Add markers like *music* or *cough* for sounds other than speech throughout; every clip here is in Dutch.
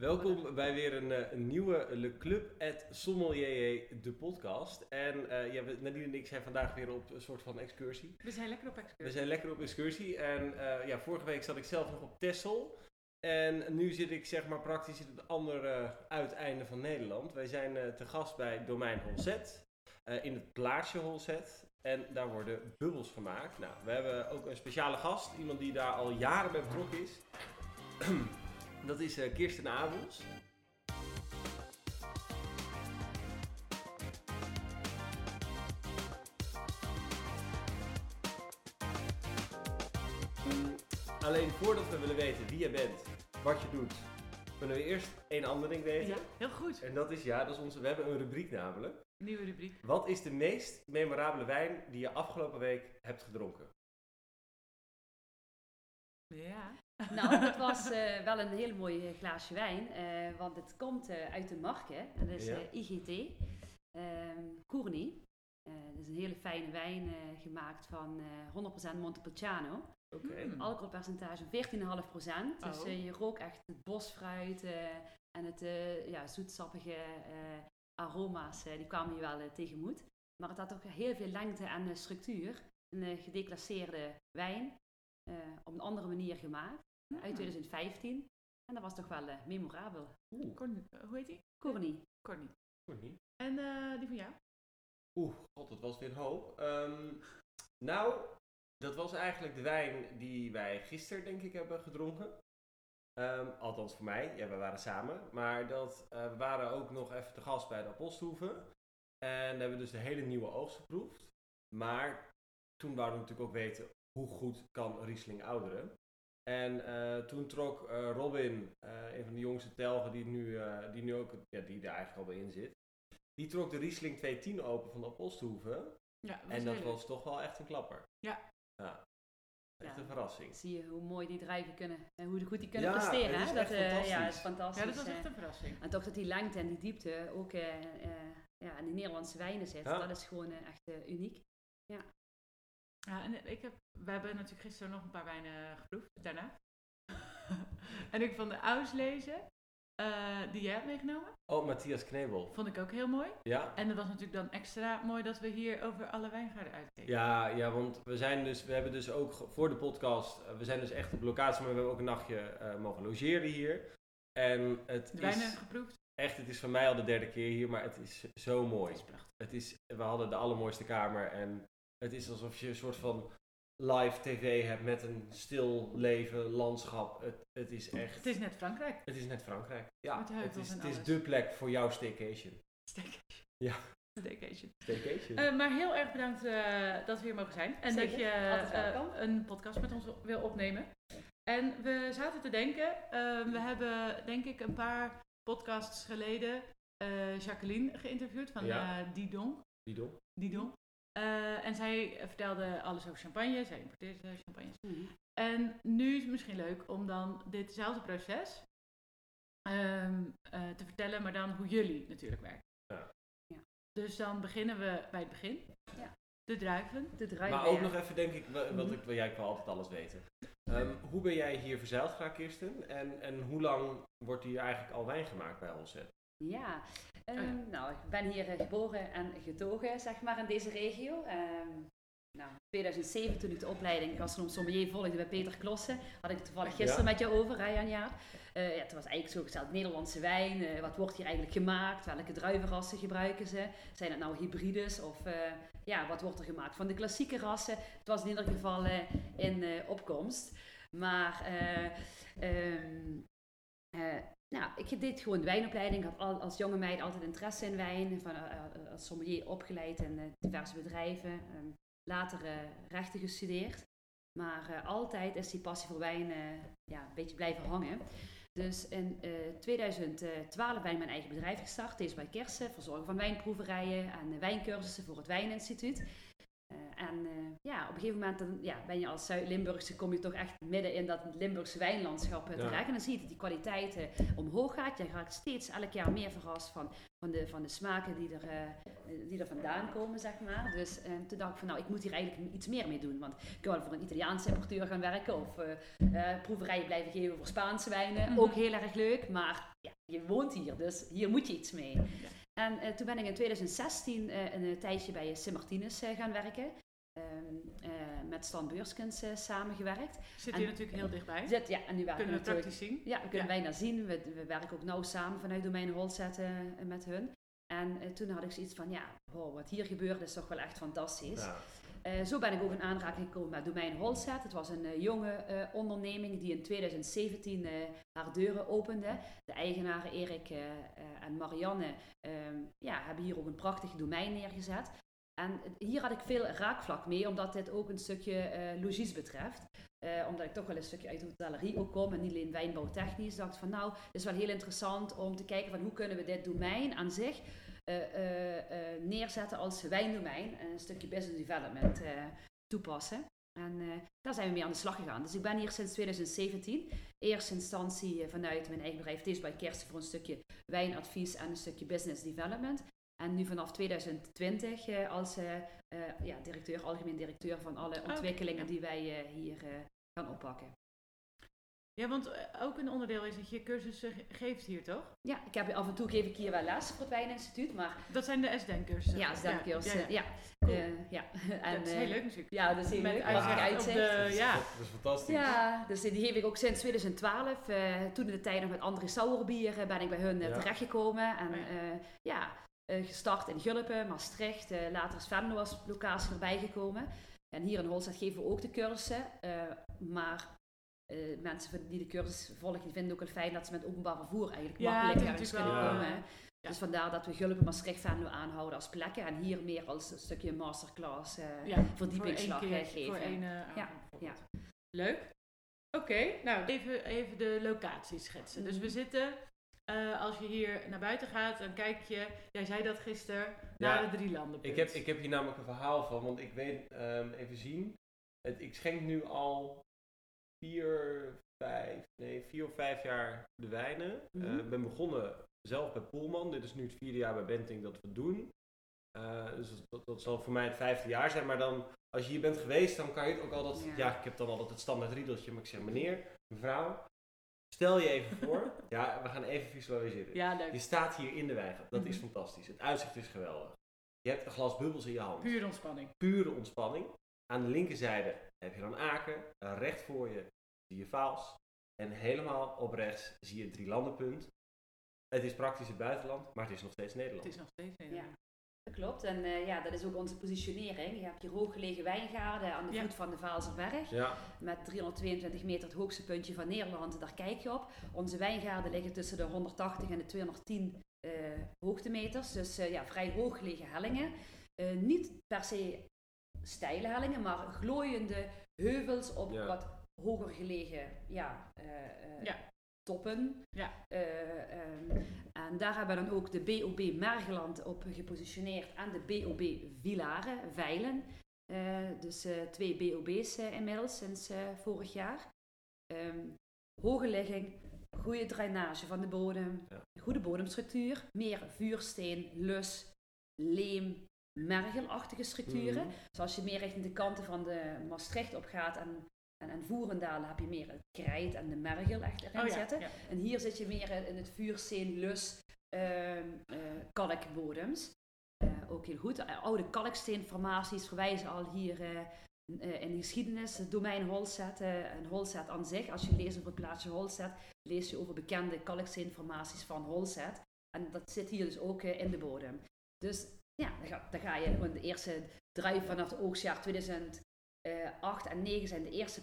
Welkom bij weer een, eh, een nieuwe Le Club at Sommelier, de podcast. En eh ja, we- Nadine en ik zijn vandaag weer op een soort van excursie. We zijn lekker op excursie. We zijn lekker op excursie en eh, ja, vorige week zat ik zelf nog op Texel. En nu zit ik zeg maar praktisch in het andere uiteinde van Nederland. Wij zijn eh, te gast bij Domein Holzet, eh, in het plaatsje Holzet. En daar worden bubbels gemaakt. Nou, we hebben ook een speciale gast, iemand die daar al jaren bij betrokken is. *clears throat* Dat is eh, Kirsten Abels. Mm, Alleen voordat we willen weten wie je bent, wat je doet, kunnen we eerst één ander ding weten. Ja, heel goed. En dat is, ja, dat is onze, we hebben een rubriek namelijk. Nieuwe rubriek. Wat is de meest memorabele wijn die je afgelopen week hebt gedronken? Ja. Nou, het was eh, wel een heel mooi eh, glaasje wijn, eh, want het komt eh, uit de Marke, en dat is Ja. eh, IGT, ehm Courny. Eh, dat is een hele fijne wijn eh, gemaakt van eh 100% Montepulciano. Oké. Hmm. Alcoholpercentage 14,5%. Dus Oh. eh, je rookt echt het bosfruit eh, en het eh, ja, zoetsappige eh, aroma's, die kwamen je wel tegemoet. Maar het had ook heel veel lengte en eh, structuur. Een eh, gedeclasseerde wijn, eh, op een andere manier gemaakt. Uit 2015. En dat was toch wel eh, memorabel. Oeh, Corny. Hoe heet die? Corny. Corny. niet. En eh, die van jou? Oeh, god, dat was weer een hoop. Ehm, nou, dat was eigenlijk de wijn die wij gisteren, denk ik, hebben gedronken. Ehm, althans voor mij, ja, we waren samen. Maar dat, eh, we waren ook nog even te gast bij de Aposthoeven. En hebben dus de hele nieuwe oogst geproefd. Maar toen wouden we natuurlijk ook weten hoe goed kan Riesling ouderen. En eh, toen trok eh, Robin, eh, een van de jongste telgen die nu, eh, die nu ook, ja, die er eigenlijk al bij in zit. Die trok de Riesling 210 open van de Aposthoeven. Ja, En dat was toch wel echt een klapper. Ja. Ja. Echt Ja. een verrassing. Zie je hoe mooi die drijven kunnen en hoe goed die kunnen Ja, presteren. het is hè? echt eh, ja, fantastisch. het is fantastisch. Ja, dat was echt een verrassing. En toch dat die lengte en die diepte ook eh, eh, ja, in die Nederlandse wijnen zit, Ja. dat is gewoon echt eh, uniek. Ja, en ik heb, we hebben natuurlijk gisteren nog een paar wijnen geproefd, daarna. *laughs* en ik vond de Auslezen, eh die jij hebt meegenomen, Oh, Matthias Knebel. vond ik ook heel mooi. Ja. En het was natuurlijk dan extra mooi dat we hier over alle wijngaarden uitkeken. Ja, ja, want we zijn dus, we hebben dus ook voor de podcast, eh, we zijn dus echt op locatie, maar we hebben ook een nachtje eh, mogen logeren hier. En het De wijnen is geproefd. echt, het is voor mij al de derde keer hier, maar het is zo mooi. Dat is prachtig. Het is, we hadden de allermooiste kamer en het is alsof je een soort van live tv hebt met een stil leven, landschap. Het, het is echt, Het is net Frankrijk. het is net Frankrijk. Ja, het is, het is de plek voor jouw staycation. Staycation. Ja. Staycation. Staycation. Eh, maar heel erg bedankt eh, dat we hier mogen zijn. En Zeker, dat je eh, een podcast met ons wil opnemen. En we zaten te denken, we hebben denk ik een paar podcasts geleden eh, Jacqueline geïnterviewd van Ja. eh, Didon. Didon. Didon. Eh, en zij vertelde alles over champagne, zij importeerde champagne. Mhm. En nu is het misschien leuk om dan ditzelfde proces ehm, eh, te vertellen, maar dan hoe jullie natuurlijk werken. Ja. Ja. Dus dan beginnen we bij het begin. Ja. De druiven. De druiven. Maar ook nog even, denk ik, wa- wat ik, wel, jij kan altijd alles weten. Ehm, hoe ben jij hier verzeild geraakt, Kirsten? En, en hoe lang wordt hier eigenlijk al wijn gemaakt bij Holzet? Ja, Oh ja. Ehm, nou, ik ben hier eh, geboren en getogen, zeg maar, in deze regio. Ehm nou, 2007 toen ik de opleiding gastronom sommelier volgde bij Peter Klossen, had ik het toevallig gisteren Ja. met je over, hè Jan Jaap. Eh, ja, het was eigenlijk zo gesteld, Nederlandse wijn, eh, wat wordt hier eigenlijk gemaakt, welke druivenrassen gebruiken ze, zijn het nou hybrides of ja, wat wordt er gemaakt van de klassieke rassen. Het was in ieder geval in opkomst. Maar eh, ehm, eh, nou, ik deed gewoon wijnopleiding. Ik had al, als jonge meid altijd interesse in wijn. Van, eh, eh, als sommelier opgeleid in eh, diverse bedrijven. Ehm, later eh, rechten gestudeerd. Maar eh, altijd is die passie voor wijn eh, ja, een beetje blijven hangen. Dus in eh, 2012 ben ik mijn eigen bedrijf gestart. Deze bij Kersen. Verzorgen van wijnproeverijen en eh, wijncursussen voor het Wijninstituut. Eh, en eh, ja, op een gegeven moment dan, ja, ben je als Zuid-Limburgse, kom je toch echt midden in dat Limburgse wijnlandschap eh, Ja. terecht. En dan zie je dat die kwaliteiten omhoog gaat. Je raakt steeds elk jaar meer verrast van, van, de, van de smaken die er, eh, die er vandaan komen, zeg maar. Dus eh, toen dacht ik van, nou, ik moet hier eigenlijk iets meer mee doen. Want ik kan wel voor een Italiaanse importeur gaan werken of eh, eh, proeverijen blijven geven voor Spaanse wijnen. Mhm. Ook heel erg leuk, maar ja, je woont hier, dus hier moet je iets mee. En eh, toen ben ik in 2016 eh, een tijdje bij Sim Martinez eh, gaan werken. Ehm, eh, met Stan Beurskens eh, samengewerkt. Zit En- hier natuurlijk heel dichtbij. Zit, ja, en nu werken Kunnen we natuurlijk praktisch zien. ja, we kunnen Ja. bijna zien. We, we werken ook nauw samen vanuit Domein Holzet eh, met hun. En eh, toen had ik zoiets van, ja, wow, wat hier gebeurt is toch wel echt fantastisch. Ja. Eh, zo ben ik ook in aanraking gekomen met Domein Holzet. Het was een eh, jonge eh, onderneming die in 2017 eh, haar deuren opende. De eigenaren Erik en Marianne ehm, ja, hebben hier ook een prachtig domein neergezet. En hier had ik veel raakvlak mee, omdat dit ook een stukje logies betreft. Omdat ik toch wel een stukje uit de hotellerie ook kom en niet alleen wijnbouwtechnisch. dacht van nou, het is wel heel interessant om te kijken van hoe kunnen we dit domein aan zich neerzetten als wijndomein. En een stukje business development eh, toepassen. En eh, daar zijn we mee aan de slag gegaan. Dus ik ben hier sinds 2017. Eerste instantie eh, vanuit mijn eigen bedrijf Taste by Kersten voor een stukje wijnadvies en een stukje business development. En nu vanaf 2020 eh, als eh, eh, ja, directeur, algemeen directeur van alle ontwikkelingen die wij eh, hier eh, gaan oppakken. Ja, want eh, ook een onderdeel is dat je cursussen ge- geeft hier, toch? Ja, ik heb af en toe geef ik hier wel les voor het Wijninstituut, maar Dat zijn de S-denkers. ja, Stemkeurs, ja, ja. Cool. Eh, ja. *laughs* En, dat is heel eh, leuk natuurlijk. Ja, dat is heel Met leuk. uitzicht de- Dat is- ja. Dat is fantastisch. Ja, dus die geef ik ook sinds 2012. eh, toen in de tijd nog met André Sauerbier ben ik bij hun Ja. terechtgekomen. En Oh ja. ja, ja eh, gestart in Gulpen, Maastricht. eh, later is Venlo als locatie erbij gekomen. En hier in Holstad geven we ook de cursussen. eh, maar eh, mensen die de cursus volgen, die vinden ook wel fijn dat ze met openbaar vervoer eigenlijk Ja, makkelijk het ergens kunnen wel, komen. eh, ja. Dus vandaar dat we Gulpen, Maastricht, Venlo aanhouden als plekken. En hier meer als een stukje masterclass eh ja, verdiepingsslag voor één keer, geven. Voor één, Ja, ja. Leuk. Oké, nou even, even de locatie schetsen. Dus we Mhm. zitten, eh, als je hier naar buiten gaat, dan kijk je, jij zei dat gisteren, Ja, naar de drie landen. Ik heb, ik heb hier namelijk een verhaal van, want ik weet, ehm, even zien. Het, ik schenk nu al vier, vijf, nee, vier of vijf jaar de wijnen. Ik ben begonnen zelf bij Poelman. Dit is nu het vierde jaar bij Benting dat we het doen. Eh, dus dat, dat zal voor mij het vijfde jaar zijn. Maar dan, als je hier bent geweest, dan kan je het ook altijd... Ja. Ja, ik heb dan altijd het standaard riedeltje. Maar ik zeg, meneer, mevrouw, stel je even voor. *laughs* ja, we gaan even visualiseren. Ja, Je leuk. staat hier in de wijngaard. Dat is Mhm. fantastisch. Het uitzicht is geweldig. Je hebt een glas bubbels in je hand. Puur ontspanning. Pure ontspanning. Aan de linkerzijde heb je dan Aken. Recht voor je zie je Vaals. En helemaal op rechts zie je het drielandenpunt. Het is praktisch het buitenland, maar het is nog steeds Nederland. Het is nog steeds een- Ja. Dat klopt. En eh, ja, dat is ook onze positionering. Je hebt hier hooggelegen wijngaarden aan de Ja. voet van de Vaalserberg. Ja, Met 322 meter het hoogste puntje van Nederland. Daar kijk je op. Onze wijngaarden liggen tussen de 180 en de 210 eh, hoogtemeters. Dus eh, ja, vrij hooggelegen hellingen. Eh, niet per se steile hellingen, maar glooiende heuvels op Ja. wat hoger gelegen ja, eh, eh, Ja. toppen. Ja. Eh, ehm, en daar hebben we dan ook de BOB Mergeland op gepositioneerd en de BOB Vilaren, Veilen. Eh, dus eh, twee BOB's inmiddels sinds eh, vorig jaar. Ehm, hoge ligging, goede drainage van de bodem, Ja. goede bodemstructuur, meer vuursteen, lus, leem, mergelachtige structuren. Mhm. Dus als je meer richting de kanten van de Maastricht op gaat en, en, en Voerendaal heb je meer het krijt en de mergel echt erin Oh ja, zitten. ja. En hier zit je meer in het vuursteen, lus, ehm eh, kalkbodems. Eh, ook heel goed. Eh, oude kalksteenformaties verwijzen al hier in de geschiedenis. Het domein Holzet en Holzet aan zich. Als je leest over het plaatsje Holzet, lees je over bekende kalksteenformaties van Holzet. En dat zit hier dus ook in de bodem. Dus ja, dan ga, dan ga je gewoon de eerste druiven vanaf het oogstjaar 2008 en 2009 zijn de eerste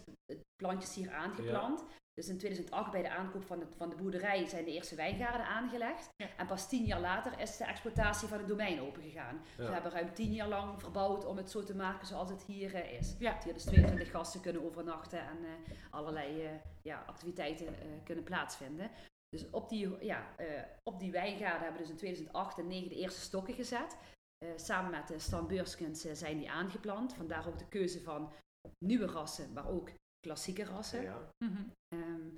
plantjes hier aangeplant. Dus in 2008 bij de aankoop van, het, van de boerderij zijn de eerste wijngaarden aangelegd. Ja. En pas tien jaar later is de exploitatie van het domein opengegaan. Dus we hebben ruim tien jaar lang verbouwd om het zo te maken zoals het hier eh, is. Ja. Dat hier dus 22 gasten kunnen overnachten en eh, allerlei eh, ja, activiteiten eh, kunnen plaatsvinden. Dus op die, ja, eh, op die wijngaarden hebben we dus in 2008 en 2009 de eerste stokken gezet. Eh, samen met de Stan Beurskens eh, zijn die aangeplant. Vandaar ook de keuze van nieuwe rassen, maar ook klassieke rassen. ja. Mhm. Ehm,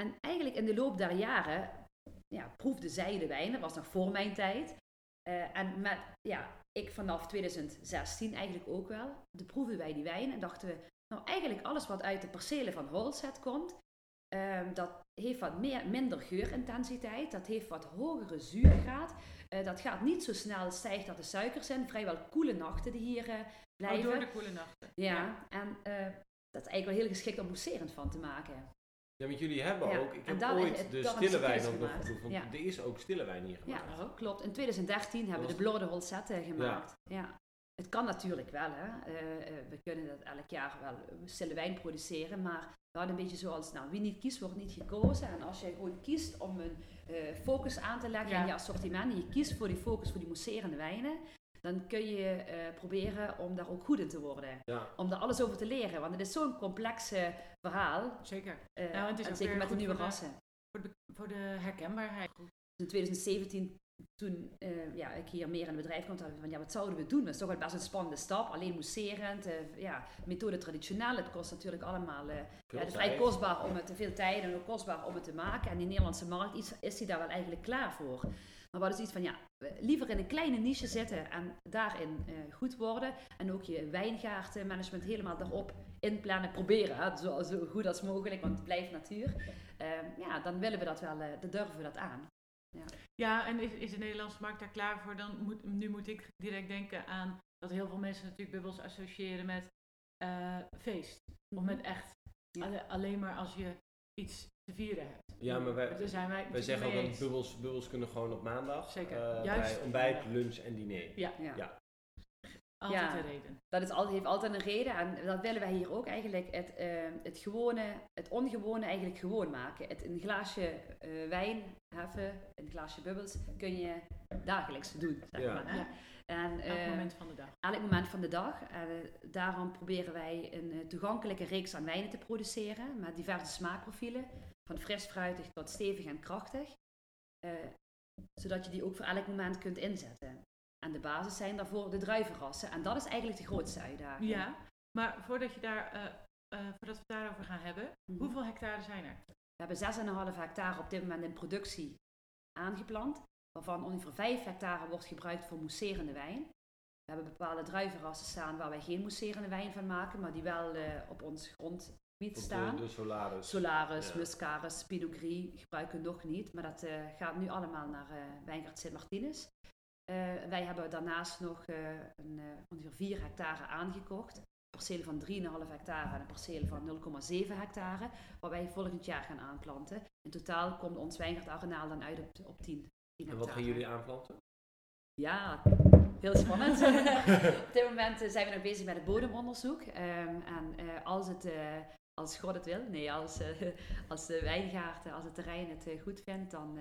en eigenlijk in de loop der jaren ja, proefde zij de wijn, dat was nog voor mijn tijd. Eh, en met, ja, ik vanaf 2016 eigenlijk ook wel, de proefden wij die wijn en dachten we, nou eigenlijk alles wat uit de percelen van Holzet komt, Ehm, dat heeft wat meer, minder geurintensiteit, dat heeft wat hogere zuurgraad. Eh, dat gaat niet zo snel stijgt dat de suikers zijn. Vrijwel koele nachten die hier eh, Oh, blijven. door de koele nachten. ja. en eh, dat is eigenlijk wel heel geschikt om mousserend van te maken. Ja, want jullie hebben Ja, ook, ik en heb ooit het de stille wijn nog geproefd, Ja. er is ook stille wijn hier Ja, gemaakt. klopt. In 2013 hebben we de Blode Holzette gemaakt. Ja. Het kan natuurlijk wel, hè. We kunnen dat elk jaar wel stille wijn produceren, maar we hadden een beetje zoals, nou, wie niet kiest, wordt niet gekozen. En als je gewoon kiest om een eh, focus aan te leggen Ja. in je assortiment, en je kiest voor die focus voor die mousserende wijnen, dan kun je eh, proberen om daar ook goed in te worden. Ja. Om daar alles over te leren, want het is zo'n complex verhaal. Zeker. eh, Nou, het is en zeker met de nieuwe voor de- rassen. Voor de, voor de herkenbaarheid. Goed. in 2017, toen eh, ja, ik hier meer in het bedrijf kwam, dacht ik van ja, wat zouden we doen? Dat is toch wel best een spannende stap. Alleen mousserend, eh, ja, methode traditioneel. Het kost natuurlijk allemaal, eh, ja, het is vrij kostbaar om het, veel tijd en ook kostbaar om het te maken. En die Nederlandse markt is, is die daar wel eigenlijk klaar voor. Maar wat is iets van ja, liever in een kleine niche zitten en daarin goed worden. En ook je wijngaartenmanagement helemaal daarop inplannen, proberen. Hè, zo, zo goed als mogelijk, want het blijft natuur. Eh, ja, dan willen we dat wel, dan durven we dat aan. Ja, en is, is de Nederlandse markt daar klaar voor? Dan moet, nu moet ik direct denken aan dat heel veel mensen natuurlijk bubbels associëren met eh, feest. Of met echt. Ja. Alle- alleen maar als je iets te vieren hebt. Ja, maar wij, Daar zijn wij, wij natuurlijk zeggen ook dat bubbels, bubbels kunnen gewoon op maandag. Zeker. eh, Juist. bij ontbijt, lunch en diner. Ja, Ja. Ja. Altijd Ja. een reden. Dat is altijd, heeft altijd een reden en dat willen wij hier ook eigenlijk. Het, eh, het gewone, het ongewone eigenlijk gewoon maken. Het, een glaasje eh, wijn heffen, een glaasje bubbels, kun je dagelijks doen, zeg Ja. maar. Hè? Ja. En, Elk eh, moment van de dag. elk moment van de dag. En, eh, daarom proberen wij een toegankelijke reeks aan wijnen te produceren met diverse smaakprofielen. Van fris fruitig tot stevig en krachtig. Eh, zodat je die ook voor elk moment kunt inzetten. En de basis zijn daarvoor de druivenrassen. En dat is eigenlijk de grootste uitdaging. Ja, maar voordat, je daar, eh, eh, voordat we het daarover gaan hebben, Mhm. hoeveel hectare zijn er? We hebben 6,5 hectare op dit moment in productie aangeplant, waarvan ongeveer 5 hectare wordt gebruikt voor mousserende wijn. We hebben bepaalde druivenrassen staan waar wij geen mousserende wijn van maken, maar die wel eh, op ons grondgebied staan. de, de Solaris. Solaris, Ja. Muscaris, Pinot Gris gebruiken we nog niet, maar dat eh, gaat nu allemaal naar eh Wijngaard Sint-Martinus. Eh, wij hebben daarnaast nog eh, een, eh, ongeveer 4 hectare aangekocht. Percelen van 3,5 hectare en een perceel van 0,7 hectare, waar wij volgend jaar gaan aanplanten. In totaal komt ons Wijngaard Arenaal dan uit op, op 10, 10 En wat gaan jullie aanplanten? ja, heel spannend. *laughs* Op dit moment zijn we nog bezig met het bodemonderzoek. Ehm, en als, het, als God het wil, nee, als, *laughs* als de wijngaard, als het terrein het goed vindt, dan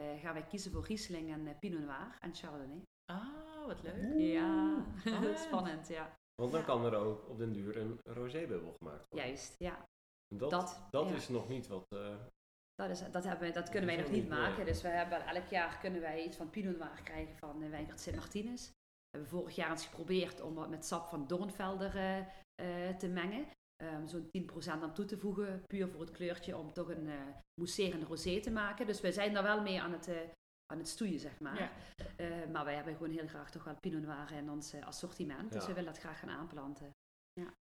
gaan wij kiezen voor Riesling en eh, Pinot Noir en Chardonnay. Ah, wat leuk. Ja, Spannend. *laughs* spannend, ja. Want dan Ja. kan er ook op den duur een rosébubbel gemaakt worden. Juist, ja. En Dat, Dat, dat ja. is nog niet wat... eh, Dat, is, dat, hebben, we- dat kunnen wij Dat nog niet nog niet, maken. Dus we hebben elk jaar kunnen wij iets van Pinot Noir krijgen van uh, Wijngaard Sint-Martinus. We hebben vorig jaar eens geprobeerd om wat met sap van Doornvelder eh, eh, te mengen. Ehm, Zo'n 10% aan toe te voegen, puur voor het kleurtje, om toch een eh mousserende rosé te maken. Dus wij zijn daar wel mee aan het, eh, aan het stoeien, zeg maar. Ja. Eh, maar wij hebben gewoon heel graag toch wel Pinot Noir in ons assortiment. Dus Ja. we willen dat graag gaan aanplanten.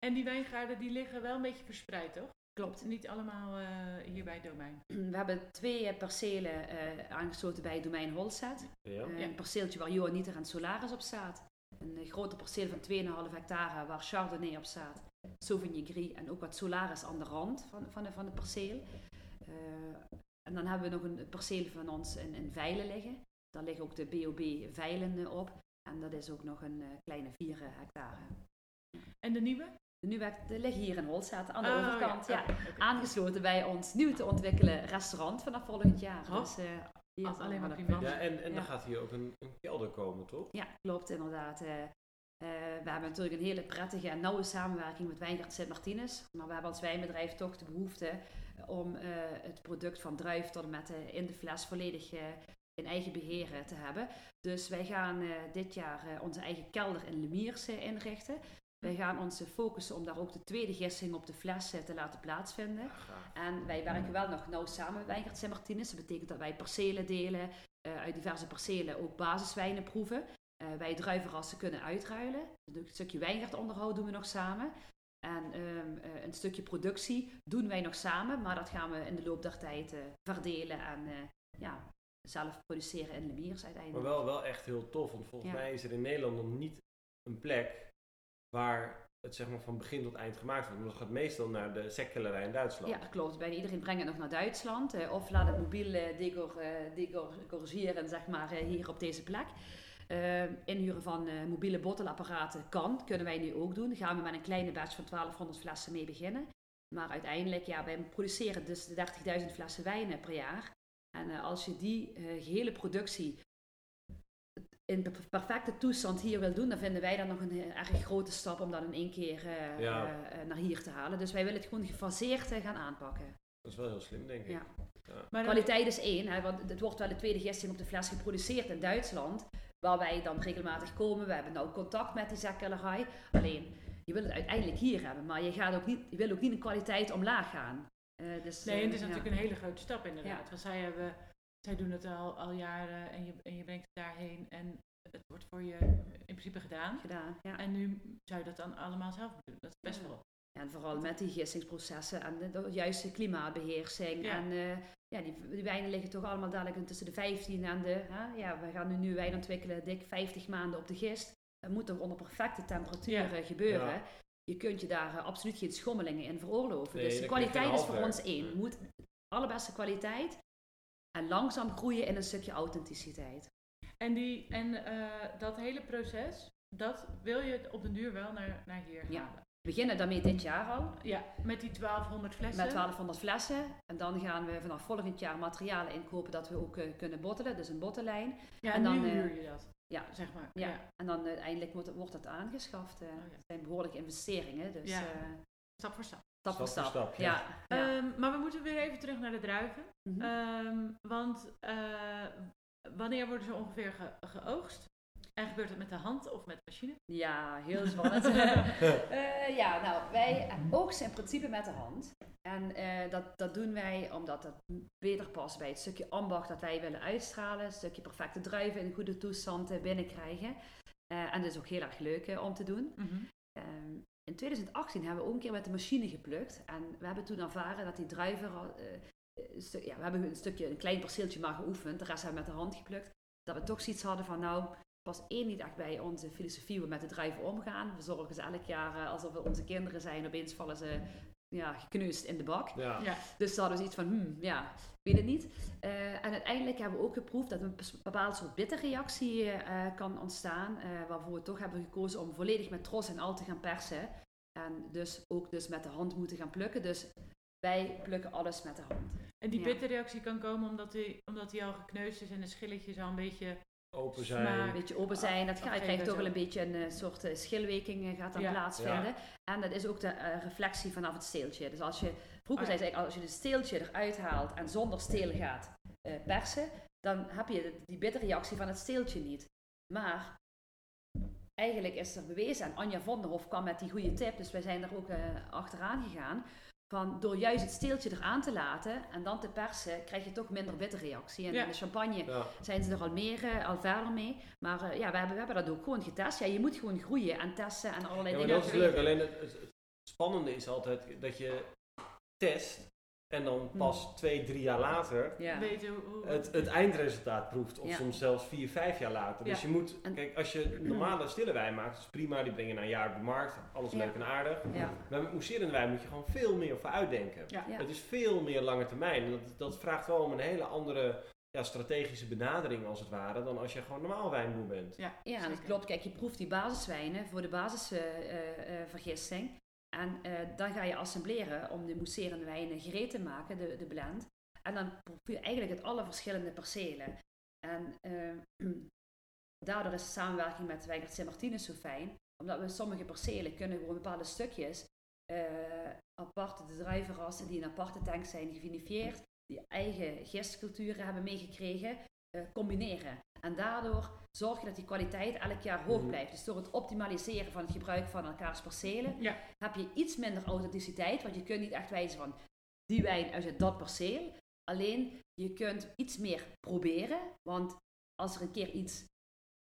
En die wijngaarden die liggen wel een beetje verspreid, toch? Klopt. Niet allemaal eh, hier bij het domein. *clears throat* We hebben twee percelen eh, aangesloten bij het domein Holzet. ja. Ja. Een perceeltje waar Johanniter en Solaris op staat. Een groter perceel van 2,5 hectare waar Chardonnay op staat. Sauvignon Gris en ook wat Solaris aan de rand van, van, de, van het perceel. Eh, en dan hebben we nog een perceel van ons in, in Veilen liggen. Daar liggen ook de BOB Veilen eh, op. En dat is ook nog een eh, kleine 4 hectare. En de nieuwe? De nu die liggen hier in Holzet aan de Oh, overkant. Ja. Ah. Aangesloten bij ons nieuw te ontwikkelen restaurant vanaf volgend jaar. Oh. Dus, eh, hier Al- is alleen maar prima. Ja, en, en Ja. dan gaat hier ook een, een kelder komen, toch? Ja, klopt inderdaad. Eh, eh, we hebben natuurlijk een hele prettige en nauwe samenwerking met Wijngaard Sint-Martinus. Maar we hebben als wijnbedrijf toch de behoefte om eh, het product van druif tot en met eh, in de fles volledig eh, in eigen beheer eh, te hebben. Dus wij gaan eh, dit jaar eh, onze eigen kelder in Lemiers eh, inrichten. Wij gaan ons eh, focussen om daar ook de tweede gissing op de fles eh, te laten plaatsvinden. Gaaf. En wij werken wel nog nauw samen met Wijngaard Sint-Martinus. Dat betekent dat wij percelen delen, eh, uit diverse percelen ook basiswijnen proeven. Eh, wij druivenrassen kunnen uitruilen. Dus Een stukje wijngaardonderhoud doen we nog samen. En ehm, eh, een stukje productie doen wij nog samen, maar dat gaan we in de loop der tijd eh, verdelen en eh, ja, zelf produceren in Lemiers Maar uiteindelijk. wel, wel echt heel tof, want volgens Ja. mij is er in Nederland nog niet een plek waar het zeg maar van begin tot eind gemaakt wordt. Dat gaat meestal naar de sekkelerij in Duitsland. Ja, dat klopt. Bijna iedereen brengt het nog naar Duitsland. eh, of laat het mobiel eh, decor, eh, zeg maar, eh, hier op deze plek. Eh, inhuren van eh, mobiele bottelapparaten kan, kunnen wij nu ook doen. Daar gaan we met een kleine batch van 1200 flessen mee beginnen. Maar uiteindelijk, ja, wij produceren dus de 30.000 flessen wijn per jaar. En eh, als je die eh, gehele productie in per- perfecte toestand hier wil doen, dan vinden wij dat nog een eh, erg grote stap om dat in één keer eh, Ja. eh, eh, naar hier te halen. Dus wij willen het gewoon gefaseerd eh, gaan aanpakken. Dat is wel heel slim, denk ik. Ja. Maar Kwaliteit is één, hè, want het wordt wel de tweede gisting op de fles geproduceerd in Duitsland, waar wij dan regelmatig komen. We hebben nou contact met die zakkellerij. Alleen, je wil het uiteindelijk hier hebben, maar je, gaat ook niet, je wil ook niet in kwaliteit omlaag gaan. Eh, dus, Nee, eh, het is ja. natuurlijk een hele grote stap inderdaad. Ja. Want zij, hebben, zij doen het al, al jaren en je, en je brengt het daarheen en het wordt voor je in principe gedaan. gedaan. Ja. En nu zou je dat dan allemaal zelf doen. Dat is best Ja. wel. En vooral met die gistingsprocessen en de, de juiste klimaatbeheersing. En eh, ja, die, die wijnen liggen toch allemaal dadelijk tussen de 15 en de... Hè, ja, we gaan nu, nu wijn ontwikkelen, dik 50 maanden op de gist. Dat moet toch onder perfecte temperatuur Ja. eh, gebeuren. Ja. Je kunt je daar eh, absoluut geen schommelingen in veroorloven. Nee, dus de kwaliteit is voor ons één. Ja. Moet allerbeste kwaliteit en langzaam groeien in een stukje authenticiteit. En, die, en eh, dat hele proces, dat wil je op den duur wel naar, naar hier Ja. halen. We beginnen daarmee dit jaar al. Ja, met die 1200 flessen. Met 1200 flessen. En dan gaan we vanaf volgend jaar materialen inkopen dat we ook eh, kunnen bottelen. Dus een bottellijn. Ja, en dan, nu eh, huur je dat. ja. Zeg maar. Ja. Ja. En dan uiteindelijk wordt, wordt dat aangeschaft. eh. Oh, ja. Het zijn behoorlijke investeringen. Dus Ja. eh, Stap voor stap. stap voor Stap ja. Ehm, maar we moeten weer even terug naar de druiven. Mhm. Ehm, want eh, wanneer worden ze ongeveer ge- geoogst? En gebeurt het met de hand of met de machine? Ja, heel spannend. *laughs* *laughs* Eh, ja, nou, wij oogsten in principe met de hand. En eh, dat, dat doen wij omdat dat beter past bij het stukje ambacht dat wij willen uitstralen. Een stukje perfecte druiven in goede toestand eh, binnenkrijgen. En dat is ook heel erg leuk om te doen. Ehm, in 2018 hebben we ook een keer met de machine geplukt. En we hebben toen ervaren dat die druiven... ja, we hebben een stukje, een klein perceeltje maar geoefend. De rest hebben we met de hand geplukt. Dat we toch zoiets hadden van, nou, was één niet echt bij onze filosofie hoe we met de druiven omgaan. We zorgen ze elk jaar eh, alsof het onze kinderen zijn. Opeens vallen ze ja, gekneusd in de bak. Ja. Ja. Dus dan hadden we iets van, hmm, ja, ik weet het niet. Eh, en uiteindelijk hebben we ook geproefd dat een bepaald soort bitterreactie eh, kan ontstaan. eh, waarvoor we toch hebben gekozen om volledig met tros en al te gaan persen. En dus ook dus met de hand moeten gaan plukken. Dus wij plukken alles met de hand. En die Ja. bitterreactie kan komen omdat die, omdat die al gekneusd is en de schilletjes al een beetje... Open zijn. Een beetje open zijn, dat ga, krijgt toch wel een beetje een eh, soort eh, schilweking eh, gaat dan Ja. plaatsvinden. En dat is ook de reflectie vanaf het steeltje. Dus als je, vroeger Oh ja. zei ze eigenlijk, als je het steeltje eruit haalt en zonder steel gaat persen, dan heb je die bitterreactie van het steeltje niet. Maar eigenlijk is er bewezen, en Anja Vonderhof kwam met die goede tip, dus wij zijn er ook achteraan gegaan, van door juist het steeltje eraan te laten en dan te persen, krijg je toch minder bitterreactie. En Ja. in de champagne Ja. zijn ze er al meer, eh, al verder mee. Maar eh, ja, we hebben, we hebben dat ook gewoon getest. Ja, je moet gewoon groeien en testen en allerlei Ja, maar dingen dat is leuk. Alleen het spannende is altijd dat je test en dan pas twee, drie jaar later Ja. Het, het eindresultaat proeft. Of Ja. soms zelfs vier, vijf jaar later. Dus Ja. je moet, kijk, als je normale stille wijn maakt, is prima. Die breng je na een jaar op de markt. Alles Ja. leuk en aardig. Ja. Maar met mousserende wijn moet je gewoon veel meer voor uitdenken. Ja. Ja. Het is veel meer lange termijn. En dat, dat vraagt wel om een hele andere ja, strategische benadering als het ware. Dan als je gewoon normaal wijnboer bent. Ja, Ja, dat klopt. Kijk, je proeft die basiswijnen voor de basisvergisting. En eh, dan ga je assembleren om de mousserende wijnen gereed te maken, de, de blend. En dan proef je eigenlijk het alle verschillende percelen. En eh, *clears throat* daardoor is de samenwerking met Weigert Sint Martinus zo fijn. Omdat we sommige percelen kunnen gewoon bepaalde stukjes eh aparte de druivenrassen die in aparte tanks zijn gevinifieerd, die eigen gistculturen hebben meegekregen, combineren. En daardoor zorg je dat die kwaliteit elk jaar hoog Mhm. blijft. Dus door het optimaliseren van het gebruik van elkaars percelen, Ja. heb je iets minder authenticiteit, want je kunt niet echt wijzen van die wijn uit dat perceel. Alleen je kunt iets meer proberen, want als er een keer iets